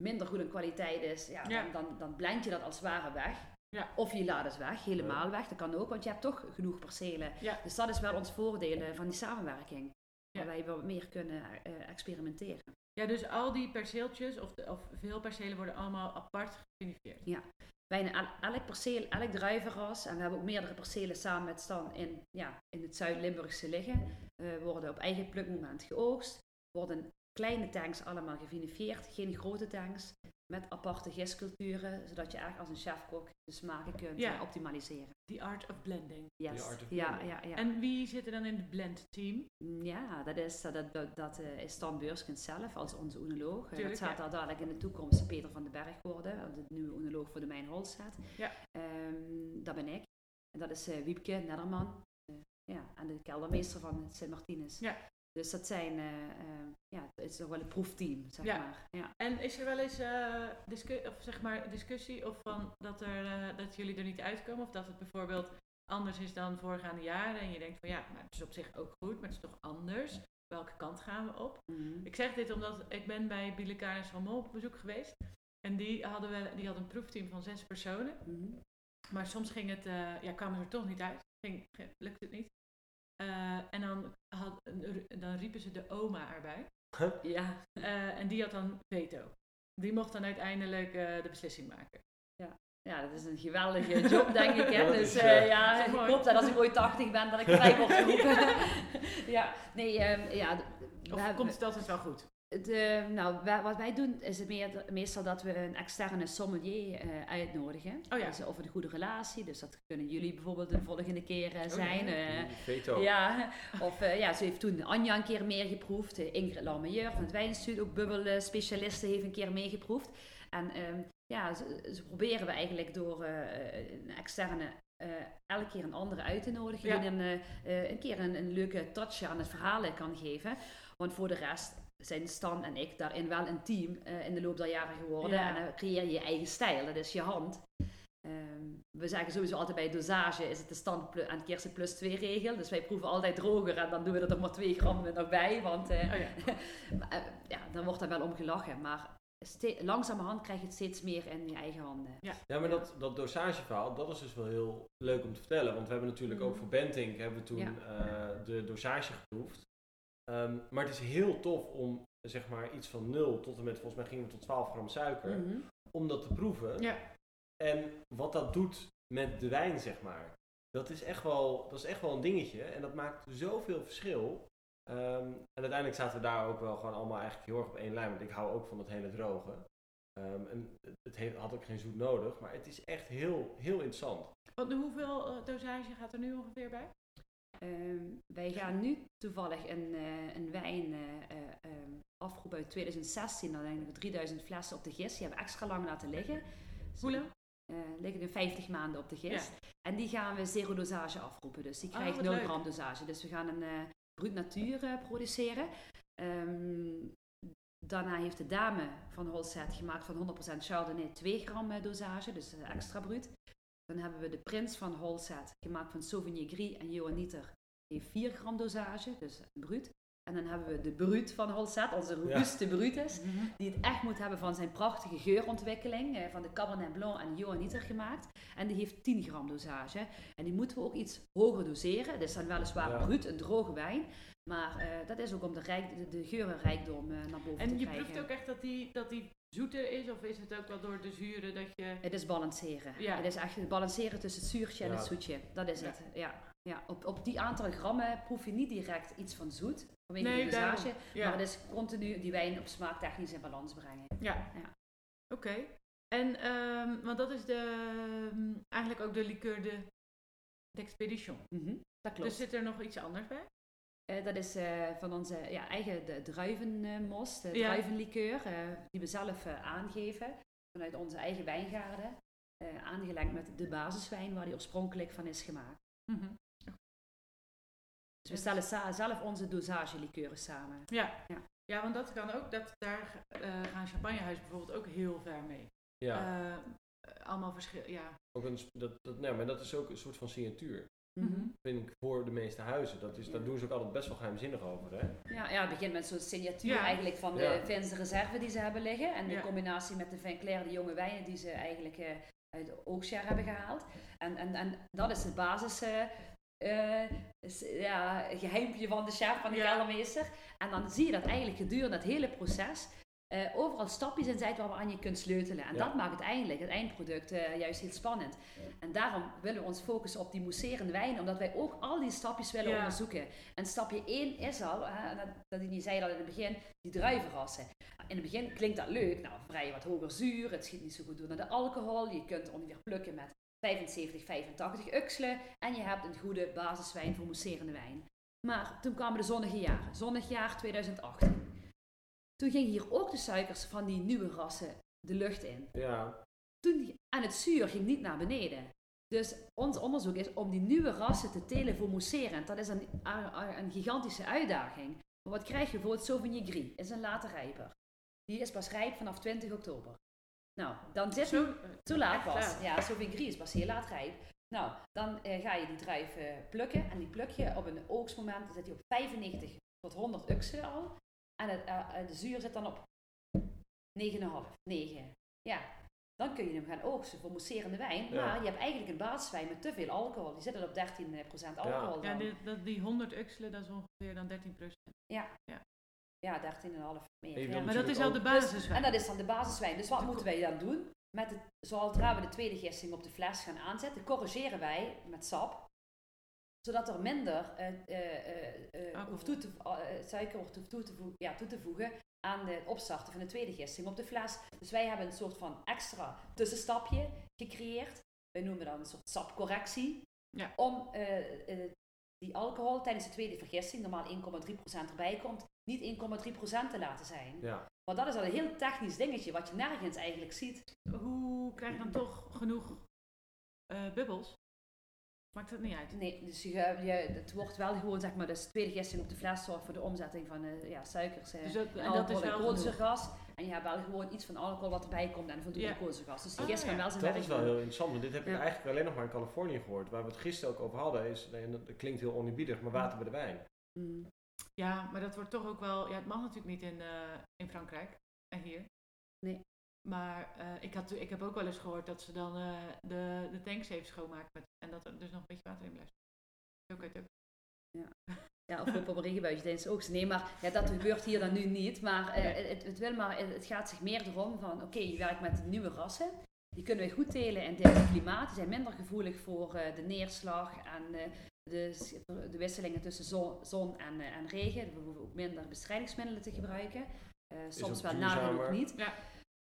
minder goed in kwaliteit is, ja, Ja. Dan, dan, dan blend je dat als ware weg. Ja. Of je laat het weg, helemaal weg. Dat kan ook, want je hebt toch genoeg percelen. Dus dat is wel ons voordeel eh, van die samenwerking. Ja. Waar wij wat meer kunnen eh, experimenteren. Ja, dus al die perceeltjes, of, de- of veel percelen worden allemaal apart gefinifeerd. Bijna el- elk perceel, elk druivenras, en we hebben ook meerdere percelen samen met Stan in, ja, in het Zuid-Limburgse liggen, eh, worden op eigen plukmoment geoogst, worden kleine tanks allemaal gevinifeerd, geen grote tanks, met aparte gistculturen, zodat je echt als een chefkok de smaken kunt Ja. eh, optimaliseren. The art of blending. Yes. art of ja, blending. ja, ja. En wie zit er dan in het blendteam? Ja, dat is, dat, dat, dat eh, is Stan Beurskens zelf als onze oenoloog. Eh, Tuurlijk, dat gaat ja. dadelijk in de toekomst Peter van den Berg worden, de nieuwe oenoloog voor de Mijn Holstedt. Ja. Ehm, dat ben ik. En dat is eh, Wiepke Nederman. eh, ja, en de keldermeester van Sint Martinus. Ja. Dus dat zijn, eh, eh, ja, het is toch wel een proefteam, zeg Ja. maar. Ja. En is er wel eens eh, discu- of zeg maar discussie of van dat, er, dat jullie er niet uitkomen? Of dat het bijvoorbeeld anders is dan voorgaande jaren en je denkt van ja, maar het is op zich ook goed, maar het is toch anders. Welke kant gaan we op? Mhm. Ik zeg dit omdat ik ben bij Bielekaris van Mol op bezoek geweest. En die hadden, we, die hadden een proefteam van zes personen. Mhm. Maar soms ging het, ja, kwamen ze er toch niet uit. Ging- lukte het niet. Eh, en dan, had, dan riepen ze de oma erbij. Ja. Eh, en die had dan veto. Die mocht dan uiteindelijk eh, de beslissing maken. ja, dat is een geweldige job, denk ik. Hè? Ja, dat dus is, eh, eh, ja, ik hoop dat als ik ooit 80 ben, dat ik erbij word geroepen. *laughs* ja, nee, ehm, ja. we Of komt het altijd wel goed? De, nou, wa- wat wij doen is het meer, meestal dat we een externe sommelier eh, uitnodigen. Oh ja. Dus over een goede relatie. Dus dat kunnen jullie bijvoorbeeld de volgende keer zijn. eh. Die Veto. ja, of ja, ze heeft toen Anja een keer meer geproefd. Ingrid Larmeur van het Wijninstituut, ook bubbelspecialiste, heeft een keer meegeproefd. En ehm, ja, ze, proberen we eigenlijk door een externe elke keer een andere uit te nodigen. Ja. Die dan een keer een, een leuke touch aan het verhaal kan geven. Want voor de rest zijn Stan en ik daarin wel een team eh, in de loop der jaren geworden. Ja. En dan creëer je je eigen stijl, dat is je hand. Ehm, we zeggen sowieso altijd bij dosage is het de stand en kersen plus 2 regel. Dus wij proeven altijd droger en dan doen we er nog maar 2 gram nog bij. Want eh, Oh ja. *laughs* eh, ja, dan wordt er wel om gelachen. Maar langzamerhand krijg je het steeds meer in je eigen handen. Ja, maar dat, dat dosageverhaal, dat is dus wel heel leuk om te vertellen. Want we hebben natuurlijk ook Mhm. voor Bentink hebben we toen Ja. eh, de dosage geproefd. Ehm, maar het is heel tof om zeg maar iets van 0 tot en met, volgens mij gingen we tot 12 gram suiker, Mhm. om dat te proeven. Ja. En wat dat doet met de wijn, zeg maar. Dat is echt wel, dat is echt wel een dingetje. En dat maakt zoveel verschil. Ehm, en uiteindelijk zaten we daar ook wel gewoon allemaal eigenlijk heel erg op één lijn. Want ik hou ook van het hele droge. Ehm, en het heeft, had ook geen zoet nodig. Maar het is echt heel, heel interessant. Want hoeveel eh, dosage gaat er nu ongeveer bij? Ehm, wij gaan nu toevallig een, eh, een wijn eh, eh, ehm, afroepen uit 2016. Dan denk ik 3000 flessen op de gist. Die hebben we extra lang laten liggen. Hoe lang? Liggen nu 50 maanden op de gist. En die gaan we zero dosage afroepen. Dus die Oh, krijgt wat 0 leuk. gram dosage. Dus we gaan een brut natuur produceren. Ehm, daarna heeft de dame van Holset gemaakt van 100% Chardonnay 2 gram dosage. Dus extra bruut. Dan hebben we de prins van Holset gemaakt van Sauvignon Gris en Johanniter. Heeft 4 gram dosage, dus bruut. En dan hebben we de bruut van Holset, onze robuuste brutus. Die het echt moet hebben van zijn prachtige geurontwikkeling. eh, van de Cabernet Blanc en Johanniter gemaakt. En die heeft 10 gram dosage. En die moeten we ook iets hoger doseren. Dit is dan weliswaar Ja. bruut, een droge wijn. Maar eh, dat is ook om de, rijk, de, de geurenrijkdom eh, naar boven te En je krijgen. proeft ook echt dat die, dat die zoeter is? Of is het ook wel door de zuren dat je... Het is balanceren. Ja. Het is echt het balanceren tussen het zuurtje en Ja. het zoetje. Dat is Ja. het. Ja. Ja. Op, op die aantal grammen proef je niet direct iets van zoet. Vanwege Nee, de dosage. Ja. Maar het is continu die wijn op smaaktechnisch in balans brengen. Ja. Ja. Oké. En, ehm, want dat is de, ehm, eigenlijk ook de liqueur de, Expedition. Mhm, Dat klopt. Dus zit er nog iets anders bij? Eh, dat is eh, van onze ja, eigen de druivenmos, de Ja. druivenlikeur, eh, die we zelf aangeven vanuit onze eigen wijngaarden. aangelengd met de basiswijn waar die oorspronkelijk van is gemaakt. Mhm. Dus we stellen zelf onze dosagelikeuren samen. Ja. Ja. ja, want dat kan ook. Dat, daar eh, gaan champagnehuizen bijvoorbeeld ook heel ver mee. Ja, Eh, allemaal verschil, ja. ook een, dat, dat, nee, maar dat is ook een soort van signatuur. Mhm. Vind ik voor de meeste huizen. Dat is, Ja. Daar doen ze ook altijd best wel geheimzinnig over. Hè? Ja, ja, het begint met zo'n signatuur Ja. eigenlijk van de Ja. Finse reserve die ze hebben liggen. En de Ja. combinatie met de Vin Clair, de jonge wijnen die ze eigenlijk eh, uit de oogstjaar hebben gehaald. En, en, en dat is het basis... eh, is, ja, geheimpje van de chef, van de Ja. keldermeester. En dan zie je dat eigenlijk gedurende het hele proces eh, overal stapjes in zitten waar we aan je kunt sleutelen. En Ja. dat maakt uiteindelijk het eindproduct eh, juist heel spannend. En daarom willen we ons focussen op die mousserende wijn, omdat wij ook al die stapjes willen Ja. onderzoeken. En stapje 1 is al, hè, dat, dat zei dat in het begin, die druivenrassen. In het begin klinkt dat leuk, nou vrij wat hoger zuur, het schiet niet zo goed door naar de alcohol, je kunt ongeveer plukken met 75, 85 uxelen en je hebt een goede basiswijn voor mousserende wijn. Maar toen kwamen de zonnige jaren, zonnig jaar 2018. Toen gingen hier ook de suikers van die nieuwe rassen de lucht in. Ja, Toen, en het zuur ging niet naar beneden. Dus ons onderzoek is om die nieuwe rassen te telen voor mousserend. Dat is een, een, een gigantische uitdaging. Maar wat krijg je bijvoorbeeld Sauvignon Gris? is een late rijper. Die is pas rijp vanaf 20 oktober. Nou, dan zit Zo, zo laat echt pas. laat. Ja, Sauvignon Gris is pas heel laat rijp. Nou, dan eh, ga je die druif eh, plukken. En die pluk je op een oogstmoment. Dan zit hij op 95 tot 100 uxen al. En het, eh, eh, de zuur zit dan op 9,5, 9. Ja, dan kun je hem gaan oogsten voor mousserende wijn. Ja. Maar je hebt eigenlijk een basiswijn met te veel alcohol. Die zit er op 13% alcohol Ja, dan. die, dat, die 100 uxelen, dat is ongeveer dan 13% Ja, 13,5 meer. Ja. Maar dat is al de Dus- basiswijn. en dat is dan de basiswijn. Dus wat De moeten wij dan doen? Met het, zodra we de tweede gisting op de fles gaan aanzetten, corrigeren wij met sap. Zodat er minder eh, eh, eh, eh, hoeft toe te, suiker wordt toe te, voegen, ja, toe te voegen aan de opstarten van de tweede gisting op de fles. Dus wij hebben een soort van extra tussenstapje gecreëerd. Wij noemen dat een soort sapcorrectie. Ja. Om die alcohol tijdens de tweede vergisting, normaal 1,3% erbij komt, niet 1,3% te laten zijn. ja. Maar dat is al een heel technisch dingetje wat je nergens eigenlijk ziet. Hoe krijg je dan toch genoeg eh, bubbels? Maakt het niet uit. Nee, dus je, je, het wordt wel gewoon, zeg maar, dus de tweede gisting op de fles zorgt voor de omzetting van eh, ja, suikers, eh, Dus dat, en alcohol dat is en wel koolzuurgas. En je hebt wel gewoon iets van alcohol wat erbij komt en voldoende Ja. koolzuurgas. Dus die gist kan ja. wel zijn Dat is wel heel interessant, want dit heb ik Ja. eigenlijk alleen nog maar in Californië gehoord. Waar we het gisteren ook over hadden, is, en dat dat klinkt heel oneerbiedig, maar water bij de wijn. Mm. Ja, maar dat wordt toch ook wel... Ja, het mag natuurlijk niet in, eh, in Frankrijk en hier. Nee. Maar eh, ik, had, ik heb ook wel eens gehoord dat ze dan eh, de, de tanks even schoonmaken. En dat er dus nog een beetje water in blijft. Zo kan je het ook. Ja, of op een regenbuitje tijdens oogsten. Nee, maar ja, dat gebeurt hier dan nu niet. Maar, eh, Nee. het, het, wil maar het gaat zich meer erom van, oké, je werkt met nieuwe rassen. Die kunnen we goed telen in dit klimaat. Die zijn minder gevoelig voor eh, de neerslag en eh, de, de wisselingen tussen zon, zon en, en regen. We hoeven ook minder bestrijdingsmiddelen te gebruiken. Eh, soms ook wel naden ook niet. Ja.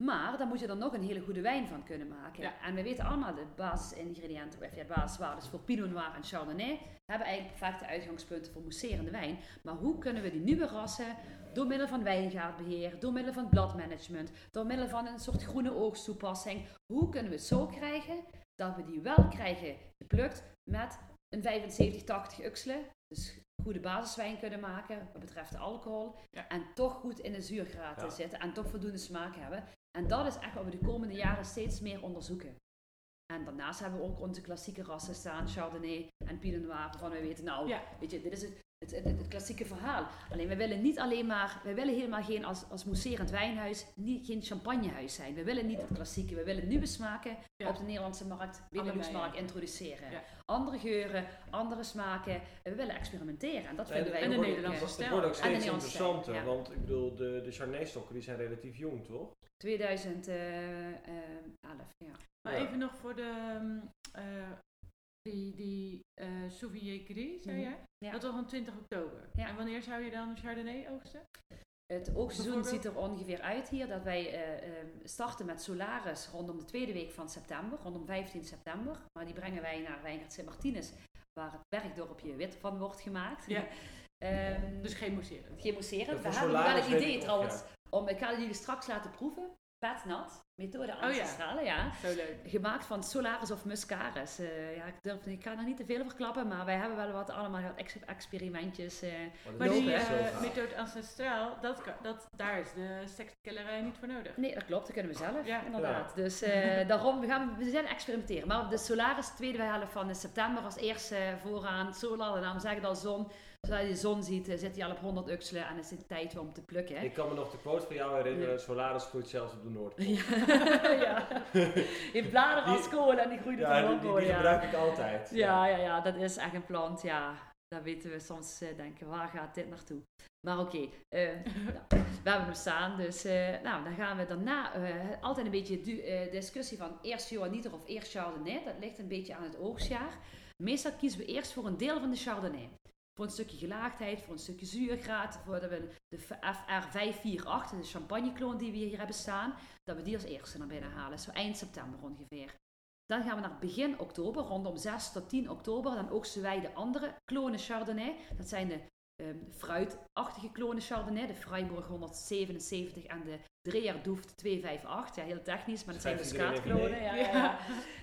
Maar dan moet je er nog een hele goede wijn van kunnen maken. Ja. En we weten allemaal de basisingrediënten, of ja, de basiswaardes voor Pinot Noir en Chardonnay hebben eigenlijk perfecte uitgangspunten voor mousserende wijn. Maar hoe kunnen we die nieuwe rassen door middel van wijngaardbeheer, door middel van bladmanagement, door middel van een soort groene oogsttoepassing, hoe kunnen we het zo krijgen dat we die wel krijgen geplukt met een 75, 80 uxelen. Dus goede basiswijn kunnen maken wat betreft de alcohol. Ja. En toch goed in de zuurgraad Ja. zitten en toch voldoende smaak hebben. En dat is echt wat we de komende jaren steeds meer onderzoeken. En daarnaast hebben we ook onze klassieke rassen staan, Chardonnay en Pinot Noir, waarvan we weten, nou, Ja. weet je, dit is het, het, het, het klassieke verhaal. Alleen we willen niet alleen maar, we willen helemaal geen als, als mousserend wijnhuis, niet, geen champagnehuis zijn. We willen niet het klassieke, we willen nieuwe smaken Ja. op de Nederlandse markt, Benelux-markt ja. introduceren. Ja. Andere geuren, andere smaken. We willen experimenteren en dat En vinden wij en de ook leuk, Nederlandse eh, Het stijl. wordt ook En de steeds stijl, interessanter, ja. want ik bedoel, de, de Chardonnay-stokken die zijn relatief jong, toch? 2011, ja. Maar Ja. even nog voor de... ehm, eh, die die eh Sauvignon Gris, zei Mhm. jij? Ja. Dat was van 20 oktober. Ja. En wanneer zou je dan Chardonnay oogsten? Het oogseizoen ziet er ongeveer uit hier dat wij eh, eh, starten met Solaris rondom de tweede week van september, rondom 15 september. Maar die brengen wij naar Wijngaard Sint Martinus, waar het bergdorpje wit van wordt gemaakt. Ja. Ehm, Dus geen mousserend. geen mousserend. Ja, We hebben wel weet idee trouwens, om, ik ga jullie straks laten proeven. Petnat, methode ja. ancestrale, ja. Zo leuk. Gemaakt van Solaris of Muscaris. Eh, ja, ik, durf, ik ga er niet te veel over klappen, maar wij hebben wel wat allemaal ex- experimentjes. eh, Maar die eh methode ancestraal, dat, dat, daar is de sekskillerij niet voor nodig. Nee, dat klopt, dat kunnen we zelf, Ja. inderdaad. Dus eh, *laughs* daarom, we, gaan, we zijn aan het experimenteren. Maar de Solaris, tweede helft van september, als eerste vooraan, solar, de naam zegt het al, zon. Zodra je de zon ziet, eh, zit hij al op 100 ukselen en is het tijd om te plukken. Ik kan me nog de quote van jou herinneren, Ja. Solaris groeit zelfs op de Noordpool. Ja, *laughs* ja. Bladeren als Die- kolen en die groeien op Ja, de die, die, Noordpool, die ja. gebruik ik altijd. Ja, ja, ja, dat is echt een plant. Ja, daar weten we soms eh, denken, waar gaat dit naartoe? Maar oké, eh, *laughs* nou, we hebben hem staan. Dus nou, dan gaan we daarna altijd een beetje du- eh, discussie van eerst Johanniter of eerst Chardonnay. Dat ligt een beetje aan het oogstjaar. Meestal kiezen we eerst voor een deel van de Chardonnay. Voor een stukje gelaagdheid, voor een stukje zuurgraad, voor we de FR548, de champagnekloon die we hier hebben staan, dat we die als eerste naar binnen halen. Zo eind september ongeveer. Dan gaan we naar begin oktober, rondom 6 tot 10 oktober. Dan oogsten wij de andere klonen Chardonnay. Dat zijn de ehm, fruitachtige klonen Chardonnay. De Freiburg 177 en de Dreher Doeft 258. Ja, heel technisch, maar dat zijn muskaatklonen. mee? Ja, ja, ja.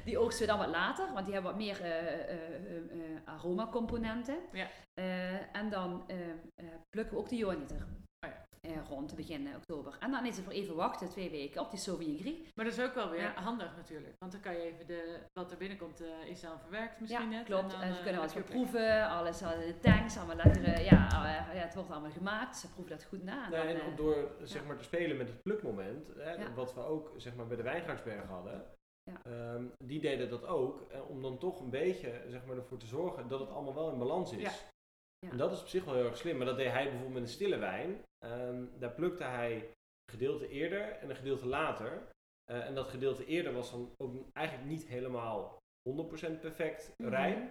Die oogsten we dan wat later, want die hebben wat meer eh, eh, eh, eh, aromacomponenten. Ja. Eh, en dan eh, eh, plukken we ook de Johanniter. Eh, rond begin eh, oktober. En dan is het voor even wachten, twee weken, op die Sauvignon Gris. Maar dat is ook wel weer Ja. handig natuurlijk. Want dan kan je even de, wat er binnenkomt, eh, is dan verwerkt misschien ja, net. klopt. dan, En, ze eh, kunnen alles je weer proeven. Alles al in de tanks. Allemaal lekker. eh, ja, eh, ja, het wordt allemaal gemaakt. Ze proeven dat goed na. En dan, en eh, door zeg maar, te spelen met het plukmoment, hè, Ja. wat we ook zeg maar, bij de Wijngaardsberg hadden, Ja. ehm, die deden dat ook, eh, om dan toch een beetje zeg maar, ervoor te zorgen dat het allemaal wel in balans is. Ja. Ja. En dat is op zich wel heel erg slim, maar dat deed hij bijvoorbeeld met een stille wijn. Ehm, daar plukte hij een gedeelte eerder en een gedeelte later. Eh, en dat gedeelte eerder was dan ook eigenlijk niet helemaal 100% perfect rijp.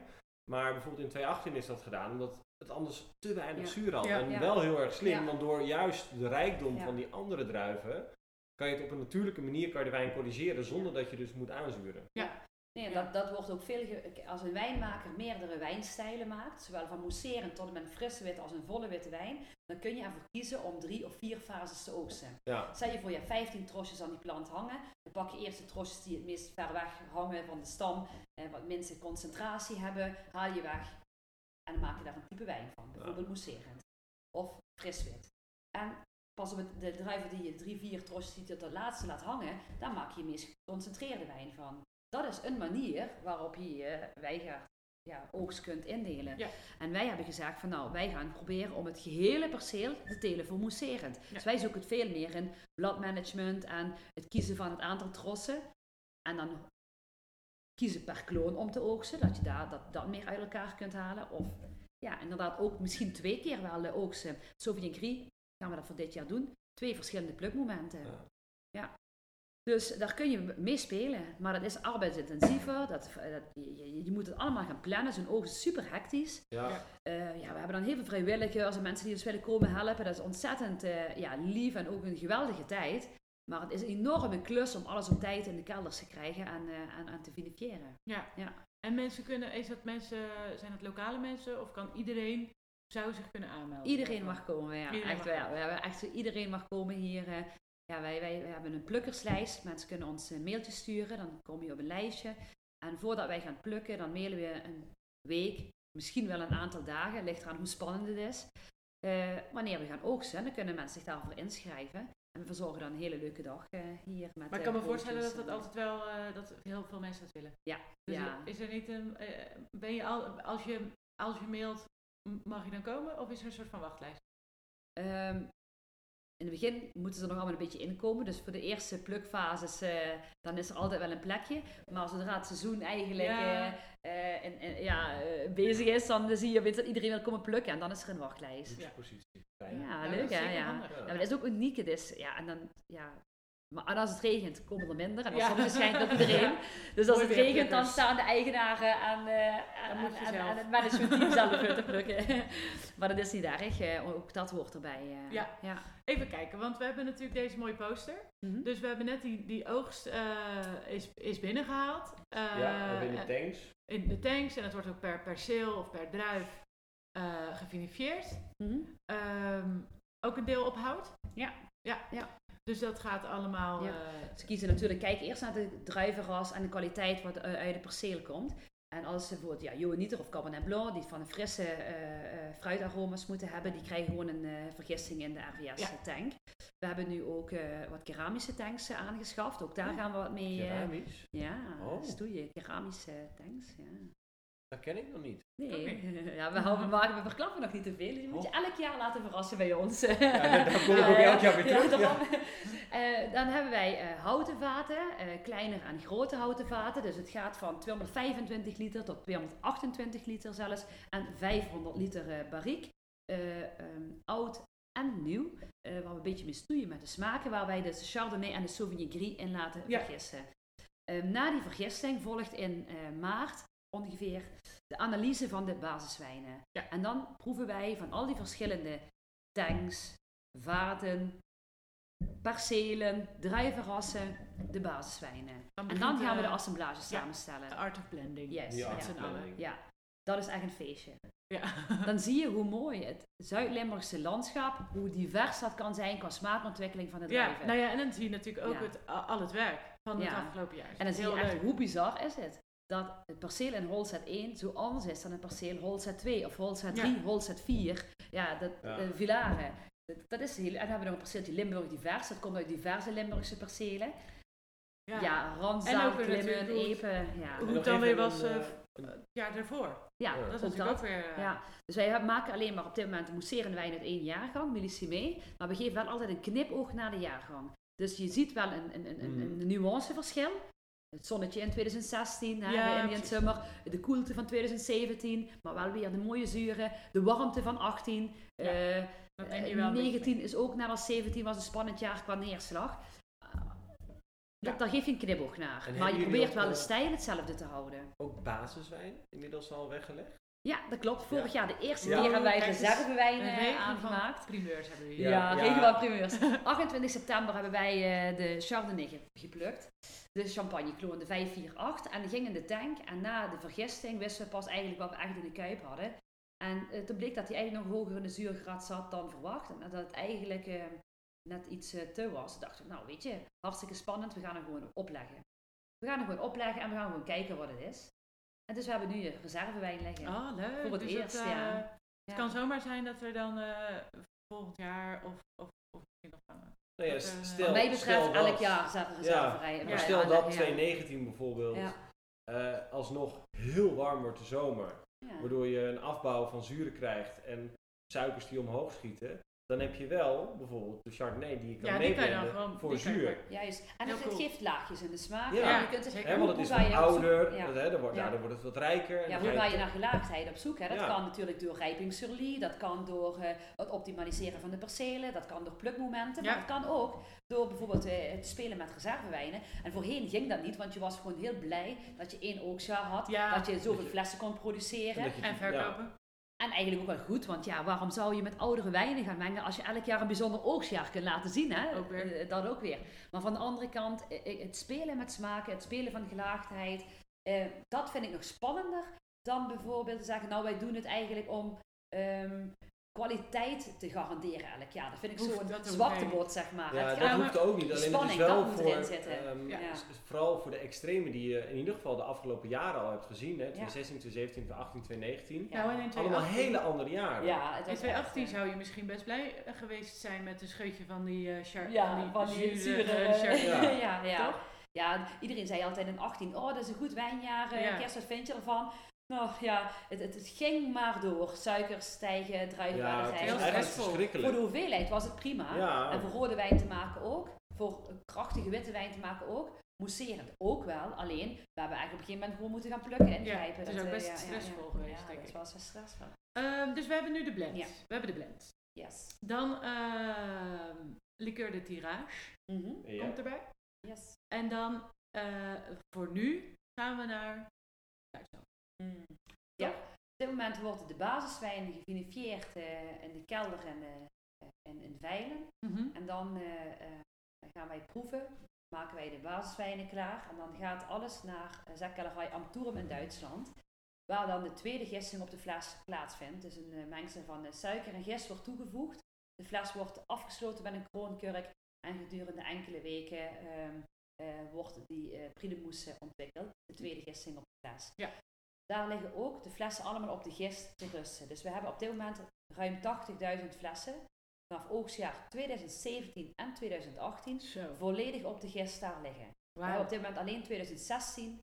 Maar bijvoorbeeld in 2018 is dat gedaan, omdat het anders te weinig Ja. zuur had. Ja. En Ja. wel heel erg slim, Ja. want door juist de rijkdom Ja. van die andere druiven, kan je het op een natuurlijke manier kan je de wijn corrigeren zonder dat je dus moet aanzuren. Nee, Ja. dat, dat wordt ook veel. Als een wijnmaker meerdere wijnstijlen maakt, zowel van mousserend tot en met een frisse witte als een volle witte wijn, dan kun je ervoor kiezen om drie of vier fases te oogsten. Ja, Stel je voor je hebt 15 trosjes aan die plant hangen, dan pak je eerst de trosjes die het meest ver weg hangen van de stam, en wat minste concentratie hebben, haal je weg en dan maak je daar een type wijn van, bijvoorbeeld mousserend of fris wit. En pas op het- de druiven die je drie, vier trosjes die tot de laatste laat hangen, daar maak je je meest geconcentreerde wijn van. Dat is een manier waarop je je wijngaard ja, oogst kunt indelen. Ja. En wij hebben gezegd van nou, wij gaan proberen om het gehele perceel te telen voor mousserend. Ja. Dus wij zoeken het veel meer in bladmanagement en het kiezen van het aantal trossen. En dan kiezen per kloon om te oogsten, dat je daar dat, dat meer uit elkaar kunt halen. Of ja, inderdaad ook misschien twee keer wel de oogsten. Sauvignon Gris gaan we dat voor dit jaar doen. Twee verschillende plukmomenten. Ja. Ja. Dus daar kun je mee spelen. Maar dat is arbeidsintensiever. Dat, dat, je, je- moet het allemaal gaan plannen. Zo'n oogst is super hectisch. ja. Eh, ja, we hebben dan heel veel vrijwilligers en mensen die ons willen komen helpen. Dat is ontzettend eh, ja, lief en ook een geweldige tijd. Maar het is een enorme klus om alles op tijd in de kelders te krijgen en, eh, en, en te vinifiëren. Ja. Ja. En mensen kunnen, is dat mensen, zijn het lokale mensen of kan iedereen, zou zich kunnen aanmelden? Iedereen mag komen, ja. Iedereen echt, wel. We hebben echt zo, iedereen mag komen hier. Eh. ja, wij, wij, wij hebben een plukkerslijst. Mensen kunnen ons een mailtje sturen, dan kom je op een lijstje. En voordat wij gaan plukken, dan mailen we een week, misschien wel een aantal dagen, ligt eraan hoe spannend het is. Eh, wanneer we gaan oogsten, dan kunnen mensen zich daarvoor inschrijven. En we verzorgen dan een hele leuke dag eh, hier. Met, Maar ik eh, kan me voorstellen dat dat altijd wel, eh, dat heel veel mensen dat willen. Ja, Dus ja. is er niet een, eh, ben je al, als je, als je mailt, mag je dan komen of is er een soort van wachtlijst? Ehm, in het begin moeten ze er nog allemaal een beetje inkomen. Dus voor de eerste plukfases, eh, dan is er altijd wel een plekje. Maar zodra het seizoen eigenlijk Ja. eh, eh, en, en, ja, eh, bezig is, dan zie je opeens dat iedereen wil komen plukken. En dan is er een wachtlijst. Positie. Fijn. Ja, leuk hè? Ja. Ja. Ja, maar dat is ook uniek. Het is, ja, en dan, ja. Maar als het regent, komen er minder. En als Ja. schijnt, ook iedereen. Dus als Mooi het regent, dan staan de eigenaren eh, moet je en- zelf. en het managementteam zelf te plukken. *laughs* maar dat is niet erg. eh, Ook dat hoort erbij. eh. Ja. ja. Even kijken, want we hebben natuurlijk deze mooie poster. Mhm. Dus we hebben net die, die oogst eh, is, is binnengehaald. Eh, ja, in de tanks. in de tanks en het wordt ook per perceel of per druif eh gefinifieerd. Mhm. Ehm, ook een deel op hout. Ja. Ja. Ja. Dus dat gaat allemaal. Ja. eh, Ze kiezen natuurlijk, kijk eerst naar de druivenras en de kwaliteit wat eh, uit het perceel komt. En als ze bijvoorbeeld ja, Johanniter of Cabernet Blanc, die van een frisse eh, eh, fruitaroma's moeten hebben, die krijgen gewoon een eh, vergisting in de RVS-tank. We hebben nu ook eh, wat keramische tanks aangeschaft. Ook daar Ja. gaan we wat mee. Keramisch. ja, Oh. stoeien, keramische tanks. Ja. Dat ken ik nog niet. Nee, *laughs* ja, we, houden, we, maken, we verklappen nog niet te veel. Dus je moet je elk jaar laten verrassen bij ons. Ja, dan, dan kom ik *laughs* ook elk jaar weer Ja, terug. Ja. *laughs* Eh, dan hebben wij eh, houten vaten, eh, kleiner en grote houten vaten. Dus het gaat van 225 liter tot 228 liter zelfs. En 500 liter eh bariek. Eh, ehm, oud en nieuw. eh, waar we een beetje mee stoeien met de smaken. Waar wij dus de Chardonnay en de Sauvignon Gris in laten Ja. vergissen. Eh, na die vergisting volgt in eh, maart ongeveer de analyse van de basiswijnen. Ja. En dan proeven wij van al die verschillende tanks, vaten, percelen, druivenrassen, de basiswijnen. En dan gaan we de assemblage ja. samenstellen. The art of blending. Yes, Ja, ja. met z'n allen. blending. Ja, dat is echt een feestje. Ja. *laughs* Dan zie je hoe mooi het Zuid-Limburgse landschap, hoe divers dat kan zijn qua smaakontwikkeling van de ja, druiven. nou ja, en dan zie je natuurlijk ook Ja. het, al het werk van het Ja. afgelopen jaar. En dan zie je Heel echt leuk. hoe bizar is het. Dat het perceel in Holzet 1 zo anders is dan het perceel Holzet 2 of Holzet 3, Ja. Holzet 4. Ja, dat, Ja. eh, Villaren. Dat, dat is heel, en dan hebben we nog een perceeltje Limburg divers. Dat komt uit diverse Limburgse percelen. Ja, Ja. Weer Klimmen, Epen. Ja, hoe het dan weer was een, eh, eh, het jaar daarvoor. ja. Dat is ook natuurlijk dat. ook weer... Ja, dus wij maken alleen maar op dit moment mousserende wijn uit één jaargang, millissimé. Maar we geven wel altijd een knipoog naar de jaargang. Dus je ziet wel een, een, een, een, een nuanceverschil. Het zonnetje in 2016, hè, Ja, bij Indian. Summer. De koelte van 2017, maar wel weer de mooie zuren. De warmte van 18. Ja, eh, Dat neem je eh, wel een beetje 19 is ook net als 17 was een spannend jaar qua neerslag. Dat, Ja. Daar geef je een knipoog naar. En maar je probeert wel de eh, stijl hetzelfde te houden. Ook basiswijn inmiddels al weggelegd. Ja, dat klopt. Vorig jaar de eerste Ja. keer hebben wij Kijk eens, reservewijn Een eh, regen van aangemaakt. primeurs hebben we hier. Ja, Ja, ja. van primeurs. *laughs* 28 september hebben wij eh, de Chardonnay ge- geplukt. De champagne kloon, de 548. En die ging in de tank. En na de vergisting wisten we pas eigenlijk wat we echt in de kuip hadden. En eh, toen bleek dat hij eigenlijk nog hoger in de zuurgraad zat dan verwacht. En dat het eigenlijk eh, net iets eh, te was. Dachten we, nou weet je, hartstikke spannend. We gaan hem gewoon opleggen. We gaan hem gewoon opleggen en we gaan gewoon kijken wat het is. En dus we hebben nu een reservewijn liggen. Oh, leuk. Voor het Dus eerst, eh, ja. Het Ja. kan zomaar zijn dat er dan volgend jaar of, of, of misschien nog. Nou ja, eh, stel, Wat mij betreft stel elk dat- jaar staat een reserverij. Maar Ja, stel Ja, dat ja. 2019 bijvoorbeeld Ja. eh, alsnog heel warm wordt de zomer. Ja. Waardoor je een afbouw van zuren krijgt en suikers die omhoog schieten. Dan heb je wel bijvoorbeeld de Chardonnay die je kan Ja, dan meeblenden gewoon- voor die kan je zuur. Juist. En cool. geeft laagjes in de smaak. Ja. Ja, je kunt het. Hè, want het is wat ouder, Ja. dat, hè, dan, wordt, Ja. ja, dan wordt het wat rijker. Ja, Dan hoe ga je naar gelaagdheid op zoek? Hè? Dat Ja. kan natuurlijk door rijping sur lie, dat kan door eh, het optimaliseren van de percelen, dat kan door plukmomenten, Ja. maar het kan ook door bijvoorbeeld eh, het spelen met reservewijnen. En voorheen ging dat niet, want je was gewoon heel blij dat je één oogstjaar had, Ja. dat je zoveel Dat flessen kon produceren. En dat je- En verkopen. En eigenlijk ook wel goed, want ja, waarom zou je met oudere wijnen gaan mengen als je elk jaar een bijzonder oogstjaar kunt laten zien, hè? Ook weer. Eh, dat ook weer. Maar van de andere kant, eh, eh, het spelen met smaken, het spelen van gelaagdheid, eh, dat vind ik nog spannender dan bijvoorbeeld te zeggen, nou wij doen het eigenlijk om ehm, kwaliteit te garanderen elk jaar. Dat vind ik zo'n zwaktebod, zeg maar. Ja, Het dat Ja, hoeft ook niet. Alleen het is spanning, wel dat moet voor, erin zitten. ehm, Ja. vooral voor de extremen die je in ieder geval de afgelopen jaren al hebt gezien. Hè, 2016, 2017, 2018, 2019. Ja. Nou, en in Allemaal 2018 hele andere jaren. ja, het In was 2018 echt, eh, zou je misschien best blij eh, geweest zijn met een scheutje van die uh, char Ja, van die zure, zure... eh, Ja. *laughs* ja, ja. Toch? Ja, iedereen zei altijd in 18, oh dat is een goed wijnjaar, eh, Ja. Kerst, wat vind je ervan? Nou ja, het, het, het ging maar door. Suikers stijgen, druiven Ja, het heel. Voor de hoeveelheid was het prima. Ja. En voor rode wijn te maken ook. Voor krachtige witte wijn te maken ook. Mousserend ook wel. Alleen, we hebben eigenlijk op een gegeven moment gewoon moeten gaan plukken en Ja, grijpen. het is Dat, ook eh, best stressvol ja. geweest, Ja, denk dat ik. was wel stressvol. Ehm, dus we hebben nu de blend. Ja. We hebben de blend. Yes. Dan ehm liqueur de tirage Mhm. Ja. komt erbij. Yes. En dan eh, voor nu gaan we naar. Mm. Ja, op dit moment wordt de basiswijn gevinifieerd eh, in de kelder en, eh, en in veilen. Mhm. En dan eh, eh, gaan wij proeven, maken wij de basiswijnen klaar. En dan gaat alles naar uh, Zakkellerij Amturum in Duitsland. Waar dan de tweede gisting op de fles plaatsvindt. Dus een uh, mengsel van uh, suiker en gist wordt toegevoegd. De fles wordt afgesloten met een kroonkurk. En gedurende enkele weken uh, wordt die uh, Pridemoes ontwikkeld. De tweede gisting op de fles. Ja. Daar liggen ook de flessen allemaal op de gist te rusten. Dus we hebben op dit moment ruim 80.000 flessen vanaf oogstjaar 2017 en 2018 Zo. volledig op de gist daar liggen. We hebben op dit moment alleen 2016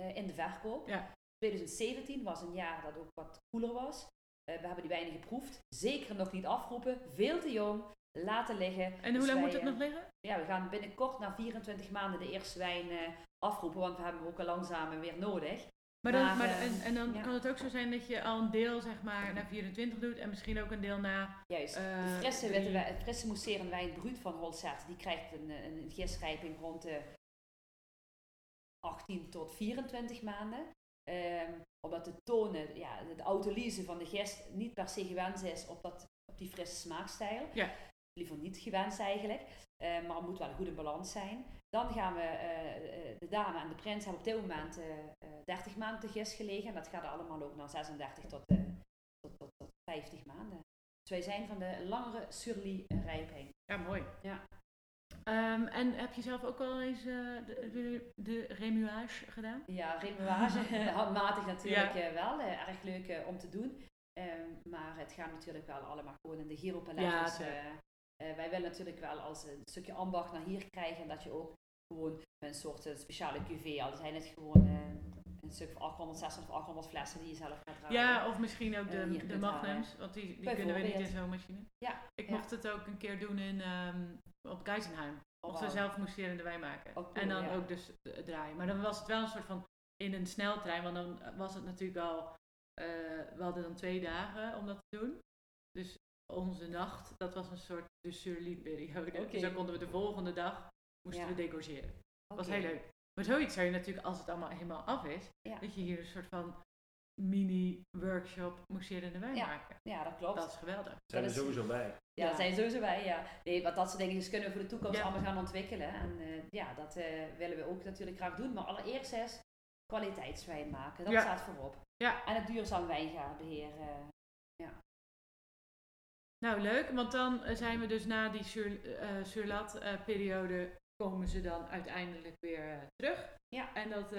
uh, in de verkoop. Ja. 2017 was een jaar dat ook wat koeler was. Eh, we hebben die wijnen geproefd. Zeker nog niet afroepen. Veel te jong. Laten liggen. En Dus hoe lang wij, moet het eh, nog liggen? Ja, we gaan binnenkort na 24 maanden de eerste wijn eh, afroepen. Want we hebben hem ook al langzaam weer nodig. Maar dan, maar, maar, en, en dan ja. kan het ook zo zijn dat je al een deel zeg maar naar 24 doet en misschien ook een deel na... Juist. de Eh, frisse, drie- witte wijn- frisse mousserende wijn Bruut van Holzet, die krijgt een, eh, een gistrijping rond de 18 tot 24 maanden. Ehm, omdat de tonen, ja, de autolyse van de gist niet per se gewend is op, dat, op die frisse smaakstijl. Ja. Liever niet gewenst eigenlijk. Eh, maar het moet wel goed in balans zijn. Dan gaan we, eh, eh, de dame en de prins hebben op dit moment eh, eh, 30 maanden te gist gelegen. En dat gaat allemaal ook naar 36 tot, tot, tot, tot 50 maanden. Dus wij zijn van de langere surly rijping. Ja, mooi. Ja. Ehm, en heb je zelf ook al eens de, de, de remuage gedaan? Ja, remuage, *laughs* *laughs* handmatig natuurlijk Ja. wel. erg leuk om te doen. Ehm, maar het gaat natuurlijk wel allemaal gewoon in de Giropalet. Ja, eh, wij willen natuurlijk wel als een stukje ambacht naar hier krijgen. En dat je ook gewoon een soort eh, speciale cuvée, al zijn het gewoon eh, een stuk van 800, 600 of 800 flessen die je zelf gaat draaien. Ja, of misschien ook de, de magnums, want die, die kunnen we niet in zo'n machine. Ja, Ik ja. mocht het ook een keer doen in, ehm, op Geisenheim. Oh, we wauw. zelf moesterende wijn maken. Cool, en dan ja. ook dus draaien. Maar dan was het wel een soort van in een sneltrein, want dan was het natuurlijk al, eh, we hadden dan twee dagen om dat te doen. Dus onze nacht, dat was een soort de surly periode. *laughs* Oké. Dus dan konden we de volgende dag, moesten Ja. we degorgeren. Dat was heel leuk. Maar zoiets zou je natuurlijk, als het allemaal helemaal af is, Ja. dat je hier een soort van mini-workshop mousserende wijn Ja. maken. Ja, dat klopt. Dat is geweldig. Zijn is- sowieso bij. Ja, Ja. dat zijn sowieso wij, ja. Nee, want dat soort dingen kunnen we voor de toekomst Ja. allemaal gaan ontwikkelen. En eh, ja, dat eh, willen we ook natuurlijk graag doen. Maar allereerst is kwaliteitswijn maken. Dat Ja. staat voorop. Ja. En het duurzaam wijngaarbeheer. eh Nou, leuk, want dan eh, zijn we dus na die sur, eh, surlat-periode, komen ze dan uiteindelijk weer eh, terug. Ja. En dat,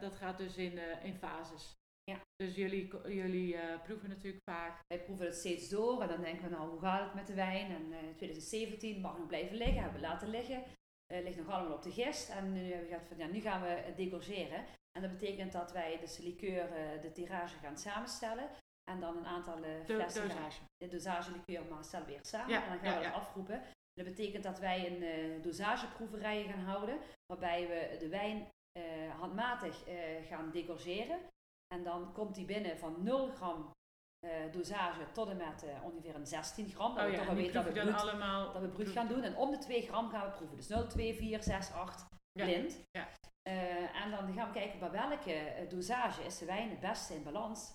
dat gaat dus in, in fases. Ja. Dus jullie, jullie proeven natuurlijk vaak. wij proeven het steeds door en dan denken we, nou, hoe gaat het met de wijn? En in 2017 mag nog blijven liggen, hebben we laten liggen. Eh ligt nog allemaal op de gist. En nu hebben we gezegd van, ja, nu gaan we het degorgeren. En dat betekent dat wij dus de liqueur, de tirage gaan samenstellen. En dan een aantal eh, flessen dosage. de dosage liqueur maar stellen we weer samen. Ja, en dan gaan ja, we dat ja. afroepen. Dat betekent dat wij een eh dosageproeverijen gaan houden. Waarbij we de wijn eh, handmatig eh, gaan degorgeren. En dan komt die binnen van 0 gram dosage tot en met ongeveer een 16 gram. Dat Oh we toch wel weten dat we, je allemaal... dat we bruut gaan doen. En om de 2 gram gaan we proeven. Dus 0, 2, 4, 6, 8 Ja, blind. ja. En dan gaan we kijken bij welke dosage is de wijn het beste in balans